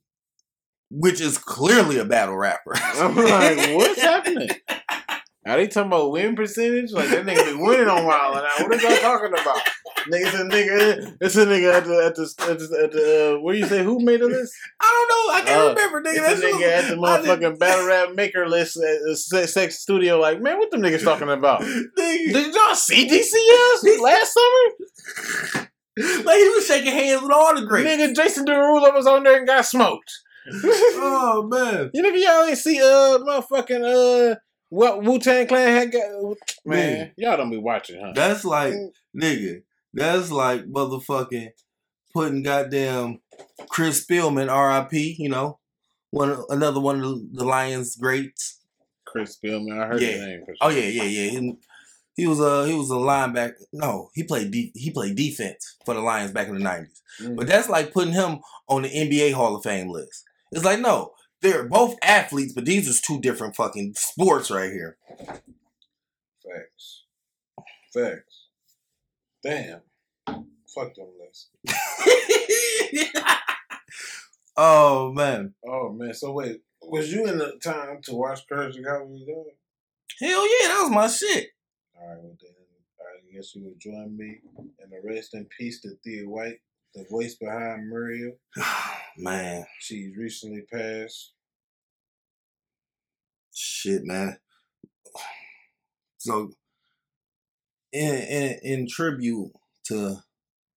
which is clearly a battle rapper. I'm like, what's happening? Are they talking about win percentage? Like that nigga be winning on Wild 'N Out. What are y'all talking about? Nigga, it's a nigga. It's a nigga at the at the at the, at the uh, where you say who made the list? I don't know. I can't Uh, remember, nigga. It's That's a nigga at the motherfucking battle rap maker list at the sex, sex studio. Like, man, what them niggas talking about? Did y'all see DCS last summer? Like he was shaking hands with all the greats. Nigga, Jason Derulo was on there and got smoked. Oh man. You nigga, y'all ain't see uh motherfucking uh what Wu Tang Clan had got man. Y'all don't be watching, huh? That's like nigga. That's like motherfucking putting goddamn Chris Spielman, R.I.P. You know, one another one of the, Lions greats. Chris Spielman, I heard Yeah. his name. For Oh yeah, yeah, yeah. He, he was a he was a linebacker. No, he played de- he played defense for the Lions back in the nineties. Mm. But that's like putting him on the NBA Hall of Fame list. It's like no, they're both athletes, but these is two different fucking sports right here. Facts. Facts. Damn. Fuck them lists. oh man, Oh man, so wait, was you in the time to watch Courage the Cowardly Dog? hell yeah, that was my shit. All right, well then, I guess you would join me in the rest in peace to Thea White, the voice behind Muriel. man, She's recently passed. shit, man. So, in in in tribute to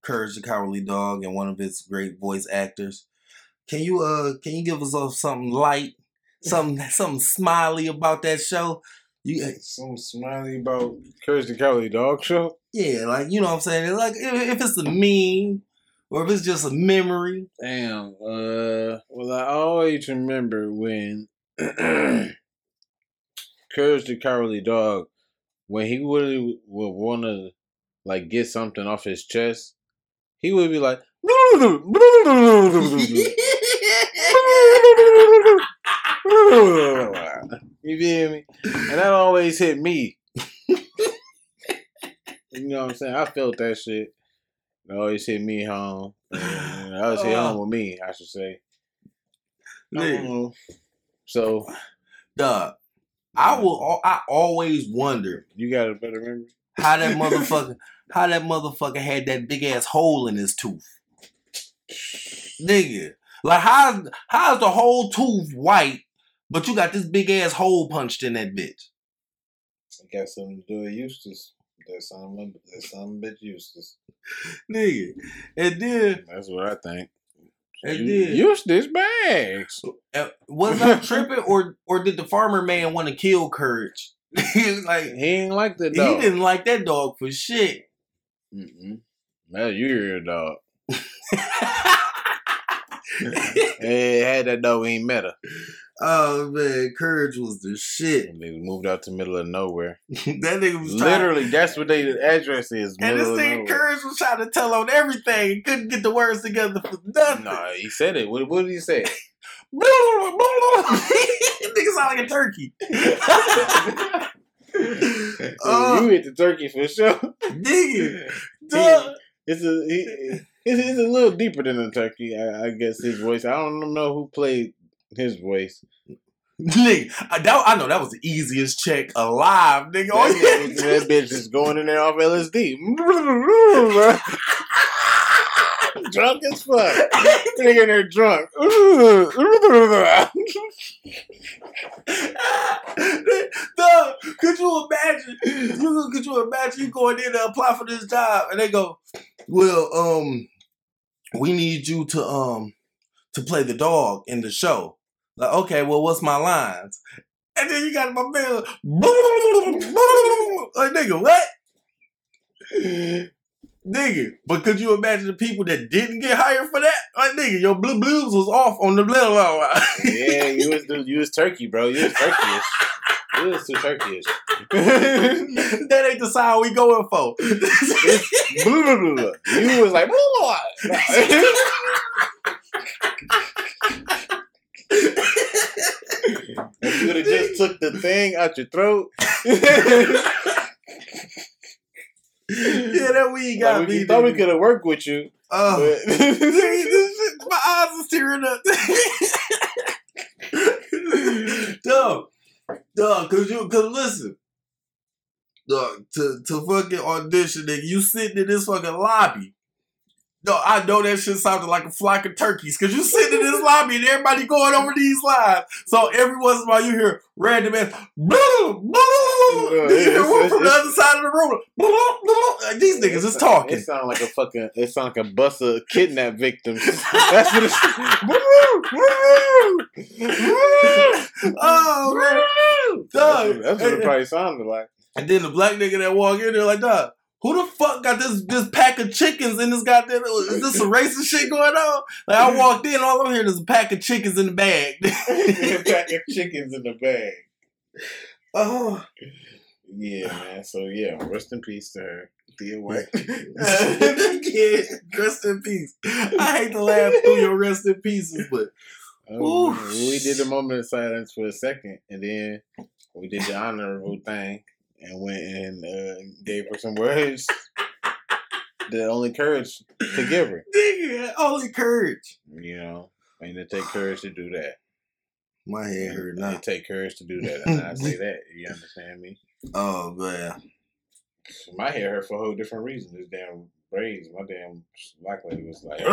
Courage the Cowardly Dog and one of its great voice actors, can you uh can you give us something light, something something smiley about that show? You uh, Some smiley about Courage the Cowardly Dog show. yeah, like you know what I'm saying. Like if, if it's a meme or if it's just a memory. Damn. Uh. Well, I always remember when Courage the Cowardly Dog, when he would would want to like get something off his chest, he would be like. you feel me? And that always hit me. you know what I'm saying? I felt that shit. It always hit me home. And it always hit home with me, I should say. I don't Nigga. know. So Dog, I will. I always wonder you got a better memory? how that motherfucker, how that motherfucker had that big ass hole in his tooth, nigga. Like how how's the whole tooth white, but you got this big ass hole punched in that bitch? It got something to do with Eustace. That's something. That's something bitch Eustace. nigga. And then, That's what I think. And Eu- then, Eustace bags. uh, was I tripping or or did the farmer man want to kill Courage? he like, He ain't like that he didn't like that dog for shit. Mm-mm. Man, you hear a dog. Hey, had that dog ain't met her. Oh man, Courage was the shit. And they moved out to middle of nowhere. that nigga was trying- Literally, that's what they the address is. And this nigga. Courage was trying to tell on everything. He couldn't get the words together for nothing. Nah, he said it. What, what did he say? nigga sound like a turkey. Uh, you hit the turkey for sure. nigga. Duh. It's a he, it's, it's a little deeper than a turkey. I, I guess his voice. I don't know who played his voice. Nigga, I, that, I know that was the easiest check alive, nigga. Oh, that, yeah. bitch, that bitch is going in there off LSD. drunk as fuck. Nigga in there drunk. Duh, could you imagine? You could you imagine you going in to apply for this job and they go, Well, um, we need you to um to play the dog in the show. Like, okay, well, what's my lines? And then you got my man, like, nigga, what? Nigga, but could you imagine the people that didn't get hired for that? Like, nigga, your blue blues was off on the blah yeah, you was you was turkey, bro. You was turkeyish. You was too turkeyish. that ain't the sound we going for. Blah, blah, blah. You was like, blah, blah. if you would have just took the thing out your throat, yeah, that weed got like, we me. thought we could have worked with you. Oh, but- Nigga, this shit, my eyes are tearing up. Dog, dog, cause you, cause listen, dog, to to fucking audition, nigga, you sitting in this fucking lobby. No, I know that shit sounded like a flock of turkeys, cause you sitting in this lobby and everybody going over these lines. So every once in a while you hear random ass, blah, blah, Yeah, you hear one from the other side of the room. Blah, blah. These niggas is talking. It sound like a fucking. It sound like a bus of kidnap victims. That's what it's. oh man. That's what, that's what it probably sounded like. And then the black nigga that walk in there like, dog, who the fuck got this this pack of chickens in this goddamn? Is this some racist shit going on? Like I walked in, all I'm hearing is a pack of chickens in the bag. a pack of chickens in the bag. oh, Yeah, man. So yeah, rest in peace to her. Thea White. yeah, rest in peace. I hate to laugh through your rest in pieces, but man. we did the moment of silence for a second, and then we did the honorable thing and went and uh, gave her some words the only courage to give her. nigga, only courage. You know, and it take courage to do that. My head hurt And now. It take courage to do that, and I say that. You understand me? Oh man. My hair hurt for a whole different reason. This damn braids. My damn black lady was like. so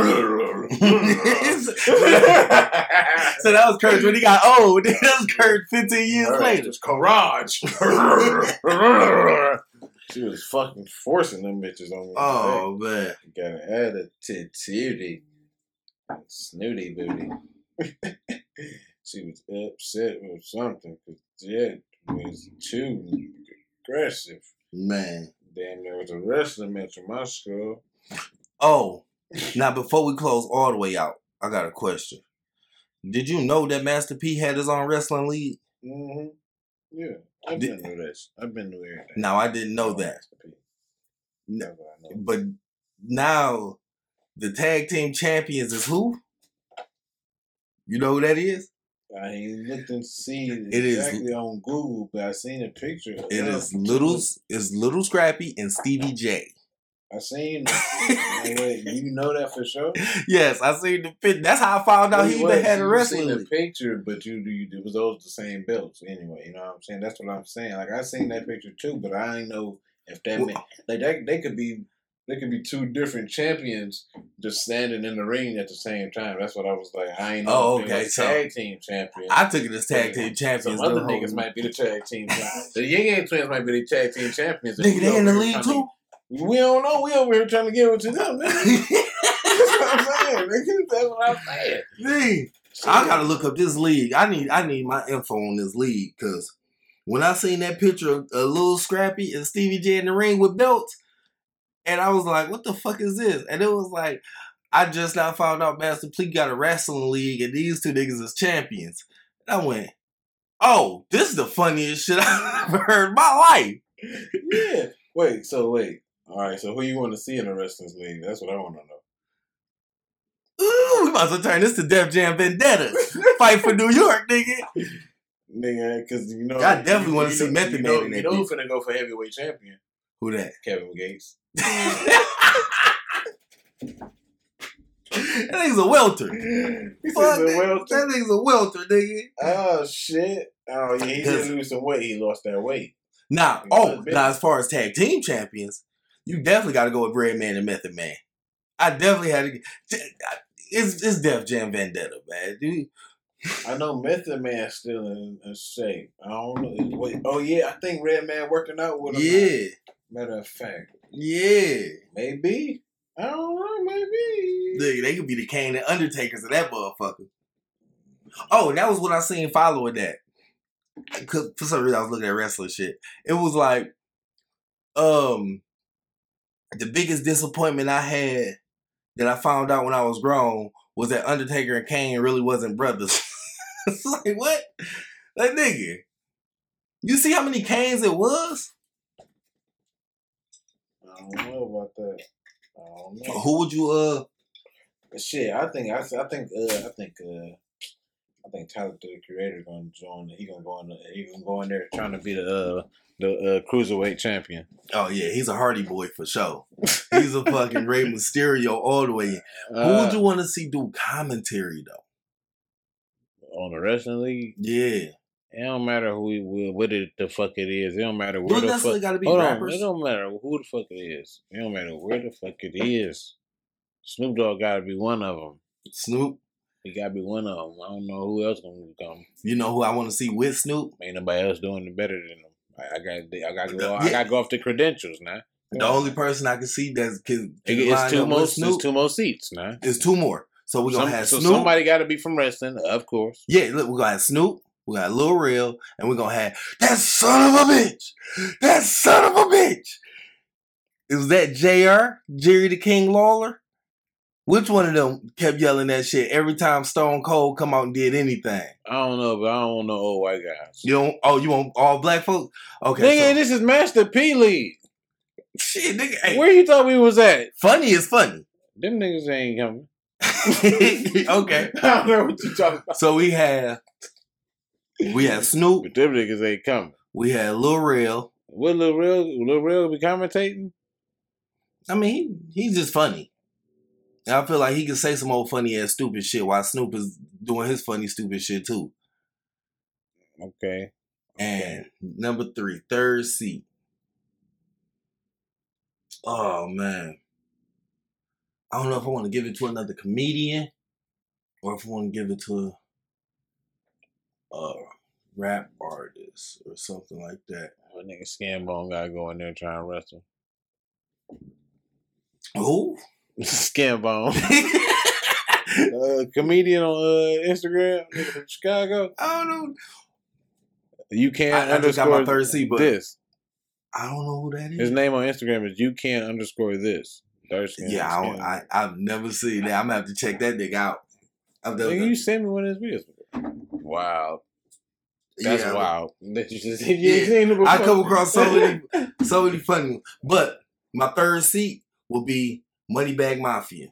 that was courage when he got old. that was courage 15 years later. It's garage. she was fucking forcing them bitches on me. Oh man. got an attitude. Snooty booty. she was upset with something because Jet was too aggressive. Man. Damn, there was a wrestling match in my school. Oh, now before we close all the way out, I got a question. Did you know that Master P had his own wrestling league? Mm-hmm. Yeah, I've been to this. I've been to everything. Now I didn't know that. No. That's what I know. But now the tag team champions is who? You know who that is? I ain't looked and see it It is- exactly on Google, but I seen a picture. of It is Little is Lil Scrappy and Stevie J. I seen. You know that for sure. Yes, I seen the fit. That's how I found out Wait, he even had a wrestling seen the picture, but you you it was those the same belts anyway. You know what I'm saying? That's what I'm saying. Like I seen that picture too, but I ain't know if that Well- meant uh like that. They could be. They could be two different champions just standing in the ring at the same time. That's what I was like. I ain't know Oh, okay, so tag team champions. I took it as tag team champions. Some other niggas might be the tag team. champions. the Ying Yang Twins might be the tag team champions. Nigga, they in the league to- too. We don't know. We over here trying to give it to them. That's what I'm saying. Nigga. That's what I'm saying. Dang. I gotta look up this league. I need I need my info on this league because when I seen that picture of a Lil Scrappy and Stevie J in the ring with belts, and I was like, "What the fuck is this?" And it was like, I just now found out Master P got a wrestling league, and these two niggas is champions. And I went, "Oh, this is the funniest shit I've ever heard in my life." Yeah. Wait. So wait. All right. So who you want to see in the wrestling league? That's what I want to know. Ooh, we as well turn this to Def Jam Vendetta. Fight for New York, nigga. Nigga, because you know, I definitely wanna see know- Method you Man know, You know who's bitch. finna go for heavyweight champion? Who that? Kevin Gates. that nigga's a welter. Fuck said, that. nigga's a welter, nigga. oh shit! Oh yeah, he did lose some weight. He lost that weight. Now, He oh, now as far as tag team champions, you definitely got to go with Redman and Method Man. I definitely had to. It's it's Def Jam Vendetta, man. Dude, I know Method Man's still in, in shape. I don't know. Wait, oh yeah, I think Redman working out with him. now. Matter of fact, yeah. maybe. I don't know. Maybe. Nigga, they could be the Kane and Undertakers of that motherfucker. Oh, that was what I seen following that. Cause for some reason I was looking at wrestling shit. It was like, um, the biggest disappointment I had that I found out when I was grown was that Undertaker and Kane really wasn't brothers. it's like what? Like nigga, you see how many Kanes it was? I don't know about that. I don't know. Who would you uh? Shit, I think I, I think uh, I think uh, I think Tyler the Creator gonna join. He gonna go in. The, he gonna go in there trying to be the uh, the uh, cruiserweight champion. Oh yeah, he's a Hardy boy for sure. He's a fucking Rey Mysterio all the way. in. Who would Uh, you want to see do commentary though? on the wrestling league? Yeah, It don't matter who he, what it, the fuck it is. It don't matter where don't the fuck. gotta be Hold on, it don't matter who the fuck it is. It don't matter where the fuck it is. Snoop Dogg gotta be one of them. Snoop. He gotta be one of them. I don't know who else gonna come. You know who I want to see with Snoop? Ain't nobody else doing it better than him. I, I got, I got go. I got to go off the credentials now. The only person I can see that can, can it's two more. with It's two more seats now. is two more. So we're gonna Some- have so Snoop. somebody got to be from wrestling, of course. Yeah, look, we're gonna have Snoop, we got Lil Rel, and we're gonna have that son of a bitch. That son of a bitch. Is that JR? Jerry the King Lawler? Which one of them kept yelling that shit every time Stone Cold come out and did anything? I don't know, but I don't know old white guys. You don't oh you want all black folks? Okay. Nigga, so- this is Master P League. shit, nigga. Hey, Where you thought we was at? funny is funny. Them niggas ain't coming. okay. I don't know what you talking about. So we have we had Snoop, But them niggas ain't coming. we had Lil Rel. Will Lil Rel, Lil Rel be commentating? I mean, he, he's just funny. And I feel like he can say some old funny ass stupid shit while Snoop is doing his funny stupid shit too. Okay. And number three, third seat. Oh man. I don't know if I want to give it to another comedian or if I want to give it to a, a rap artist or something like that. That nigga Scambone gotta go in there trying to wrestle. Who? Scambone. uh, comedian on uh, Instagram from Chicago. I don't know. You can't I- I just got underscore my third C, but- this. I don't know who that is. His name on Instagram is you can't underscore this. Dark skin, Yeah, I, don't, I I've never seen that. I'm gonna have to check that nigga out. I've never. Nigga, you sent me one of his videos. Wow, that's yeah, wild. Yeah. you seen it I come across so many, so many funny. ones. But my third seat will be Moneybag Mafia.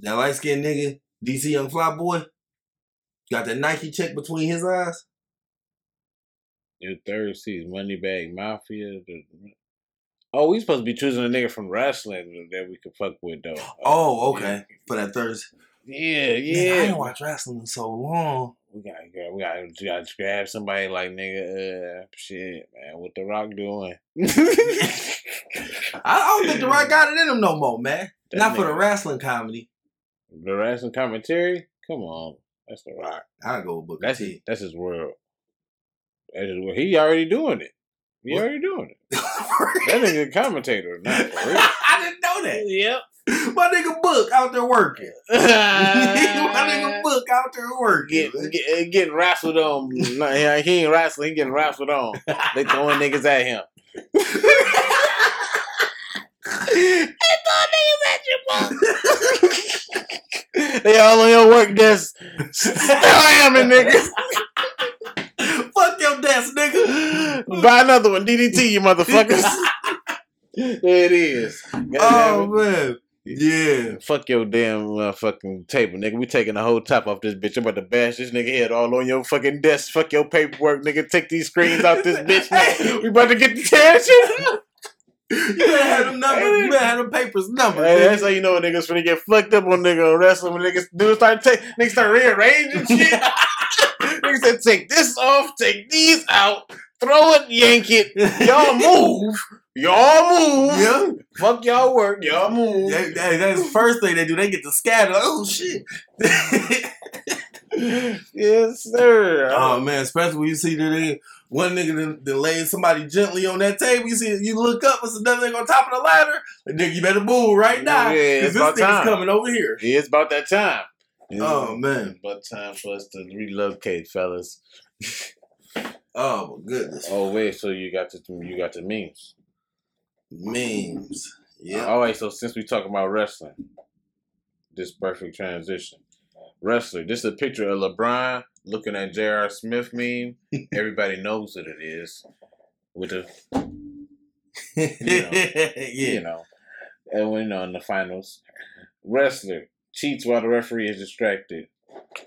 That light skinned nigga, DC Young Fly Boy, got that Nike check between his eyes. Your third season, Moneybag Mafia. Oh, we supposed to be choosing a nigga from wrestling that we could fuck with though. Oh, oh okay. For that third. Yeah, Yeah, I yeah. didn't watch wrestling in so long. We gotta go. We gotta, we gotta grab somebody like nigga. Uh, shit, man. What the Rock doing? I, I don't think the right got it in him no more, man. That Not for the wrestling comedy. The wrestling commentary. Come on, that's the Rock. I go with That's T. his, that's his world. That's his world. He already doing it. He What? already doing it. That nigga a commentator. Not. I didn't know that. Yep. My nigga Book out there working. My nigga Book out there working. Get, get, eh, getting wrestled on. No, he he ain't wrestling. He getting wrestled on. They throwing niggas at him. They throwing niggas at you, Book. they all on your work desk. Slamming niggas. Fuck your desk, nigga. Buy another one. DDT, you motherfuckers. there it is. God Oh man. Yeah. Fuck your damn uh, fucking table, nigga. We taking the whole top off this bitch. I'm about to bash this nigga head all on your fucking desk. Fuck your paperwork, nigga. Take these screens out this bitch. nigga. We about to get the shit. You better have them numbers. You better have them papers numbered. Hey, that's how you know a niggas finna get fucked up on nigga wrestling when niggas do start take niggas start rearranging shit. niggas said take this off, take these out, throw it, yank it. Y'all move. Y'all move. Yeah. Fuck y'all work. Y'all move. That- that- that's the first thing they do. They get to scatter. Oh shit. yes, sir. oh man, especially when you see that one nigga then, then laid somebody gently on that table. You see, you look up, it's another nigga on top of the ladder. Nigga, you better move right now Yeah, this nigga's time. coming over here. It's about that time. Oh, man. But time for us to relocate, fellas. Oh my goodness. Oh wait, so you got the you got the memes. Memes. Uh, yeah. All right, so since we talking about wrestling, this perfect transition. Wrestler, this is a picture of LeBron looking at J.R. Smith meme. Everybody knows what it is. With the yeah. you know, and we know in the finals. Wrestler cheats while the referee is distracted.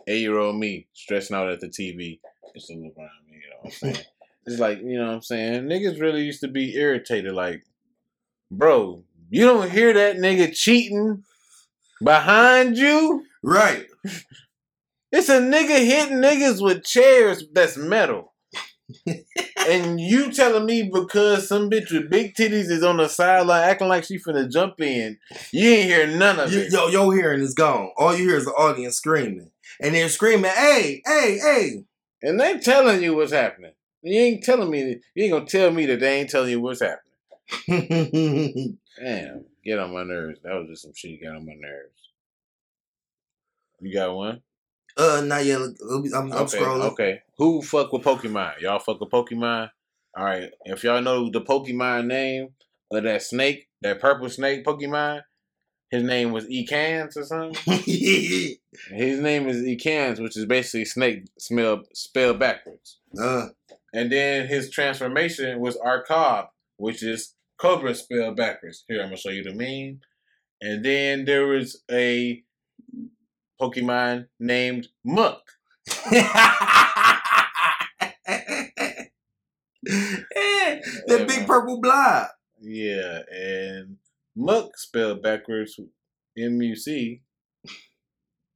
Eight year old me stressing out at the TV. It's a LeBron meme, you know what I'm saying? it's like, you know what I'm saying? Niggas really used to be irritated, like, bro, you don't hear that nigga cheating behind you? Right. It's a nigga hitting niggas with chairs that's metal. and you telling me because some bitch with big titties is on the sideline acting like she finna jump in, you ain't hear none of You, it. yo, your hearing is gone. All you hear is the audience screaming. And they're screaming, hey, hey, hey. And they telling you what's happening. You ain't telling me, you ain't gonna tell me that they ain't telling you what's happening. Damn, get on my nerves. That was just some shit got on my nerves. You got one? Uh, not yet. I'm, I'm okay, scrolling. okay. Who fuck with Pokemon? Y'all fuck with Pokemon? All right. If y'all know the Pokemon name of that snake, that purple snake Pokemon, his name was Ekans or something. His name is Ekans, which is basically snake smell spelled backwards. uh, And then his transformation was Arbok, which is Cobra spelled backwards. Here, I'm gonna show you the meme. And then there was a Pokemon named Muk. that Yeah, big man. purple blob. Yeah, and Muk spelled backwards, M U C,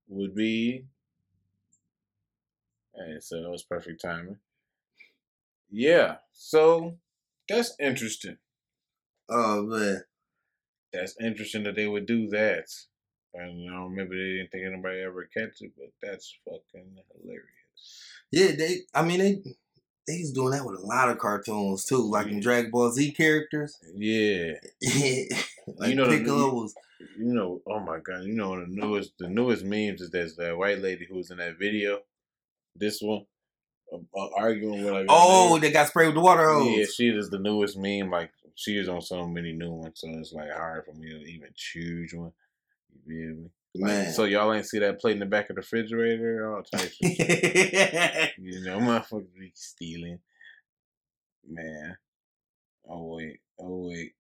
would be. And so that was perfect timing. Yeah, so that's interesting. Oh man. That's interesting that they would do that. And I don't remember they didn't think anybody ever catch it, but that's fucking hilarious. Yeah, they. I mean, they. They was doing that with a lot of cartoons too, like in Dragon Ball Z characters. Yeah, like You know the- Piccolo was. you know, oh my god, you know the newest the newest memes is that that white lady who was in that video. This one, uh, uh, arguing with like Oh, they got sprayed with the water hose. yeah, she is the newest meme. Like she is on so many new ones, so it's like hard for me to even choose one. You feel me? Like, Man. so y'all ain't see that plate in the back of the refrigerator, all types of shit. You know, motherfuckers be stealing. Man. Oh wait. Oh wait.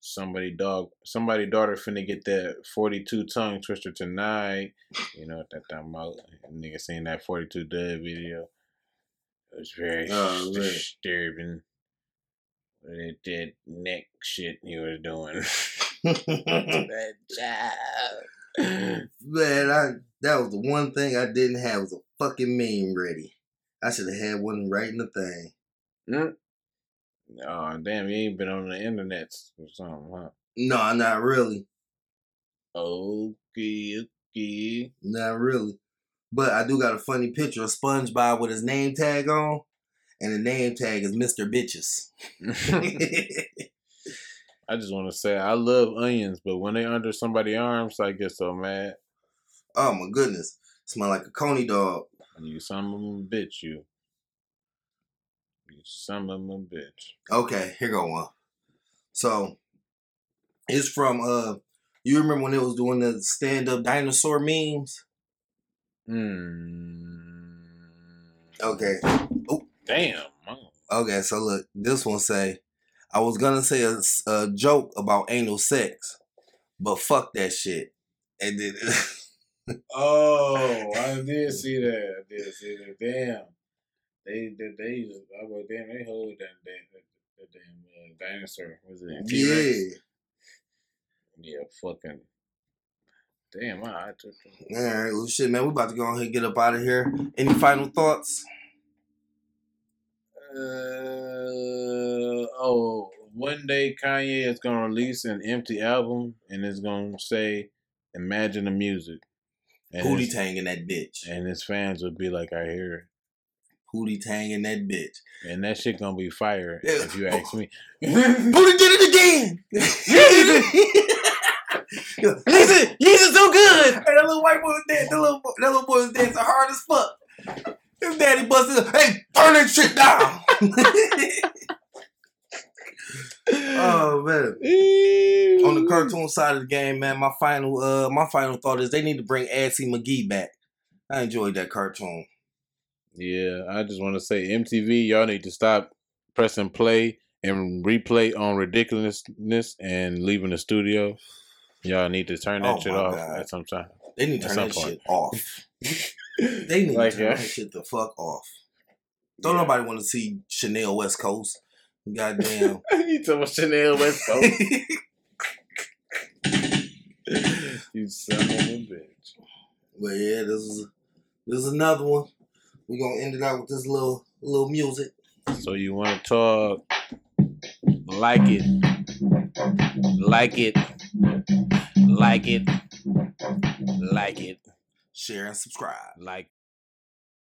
Somebody dog somebody daughter finna get that forty two tongue twister tonight. You know what that talking about. Nigga seen that forty two dub video. It was very Oh, disturbing. That, that neck shit he was doing. that job. Man, I that was the one thing I didn't have was a fucking meme ready. I should have had one right in the thing. Mm. Oh damn, you ain't been on the internet or something, huh? No, not really. Okay, okay. Not really. But I do got a funny picture of SpongeBob with his name tag on. And the name tag is Mr. Bitches. I just want to say I love onions, but when they under somebody's arms, I get so mad. oh my goodness. Smell like a coney dog. You some of them bitch, you. You some of them bitch. Okay, here go one. So it's from uh you remember when it was doing the stand up dinosaur memes? Hmm. Okay. Oh damn. Okay, so look, this one say, I was gonna say a, a joke about anal sex, but fuck that shit. And then, Oh, I did see that. I did see that. Damn. They they they I was damn they hold that damn that, that damn uh, dinosaur. Was it T-Rex? yeah. Yeah, fucking. Damn, I, I took. All right, well, shit, man, we about to go ahead and get up out of here. Any final thoughts? Uh, oh, one day Kanye is gonna release an empty album and it's gonna say "Imagine the Music," and Hootie Tang in that bitch. and his fans would be like, "I hear it," Hootie Tang in that bitch. and that shit gonna be fire if you ask me. Hootie did it again. Yeezy, Yeezy too good. And that little white boy was dead. That little, that little boy was dancing hard as fuck. His daddy busted. Hey, turn that shit down. oh man. On the cartoon side of the game, man, my final uh my final thought is they need to bring Assy McGee back. I enjoyed that cartoon. Yeah, I just want to say MTV, y'all need to stop pressing play and replay on ridiculousness and leaving the studio. Y'all need to turn that Oh shit off God. at some time. They need to turn that point. shit off. They need Like, to turn yeah. that shit the fuck off. Don't Yeah. nobody want to see Chanel West Coast. Goddamn. you talking about Chanel West Coast? you son of a bitch. But yeah, this is this is another one. We're gonna end it out with this little little music. So you want to talk? Like it, like it, like it, like it, Share and subscribe. like.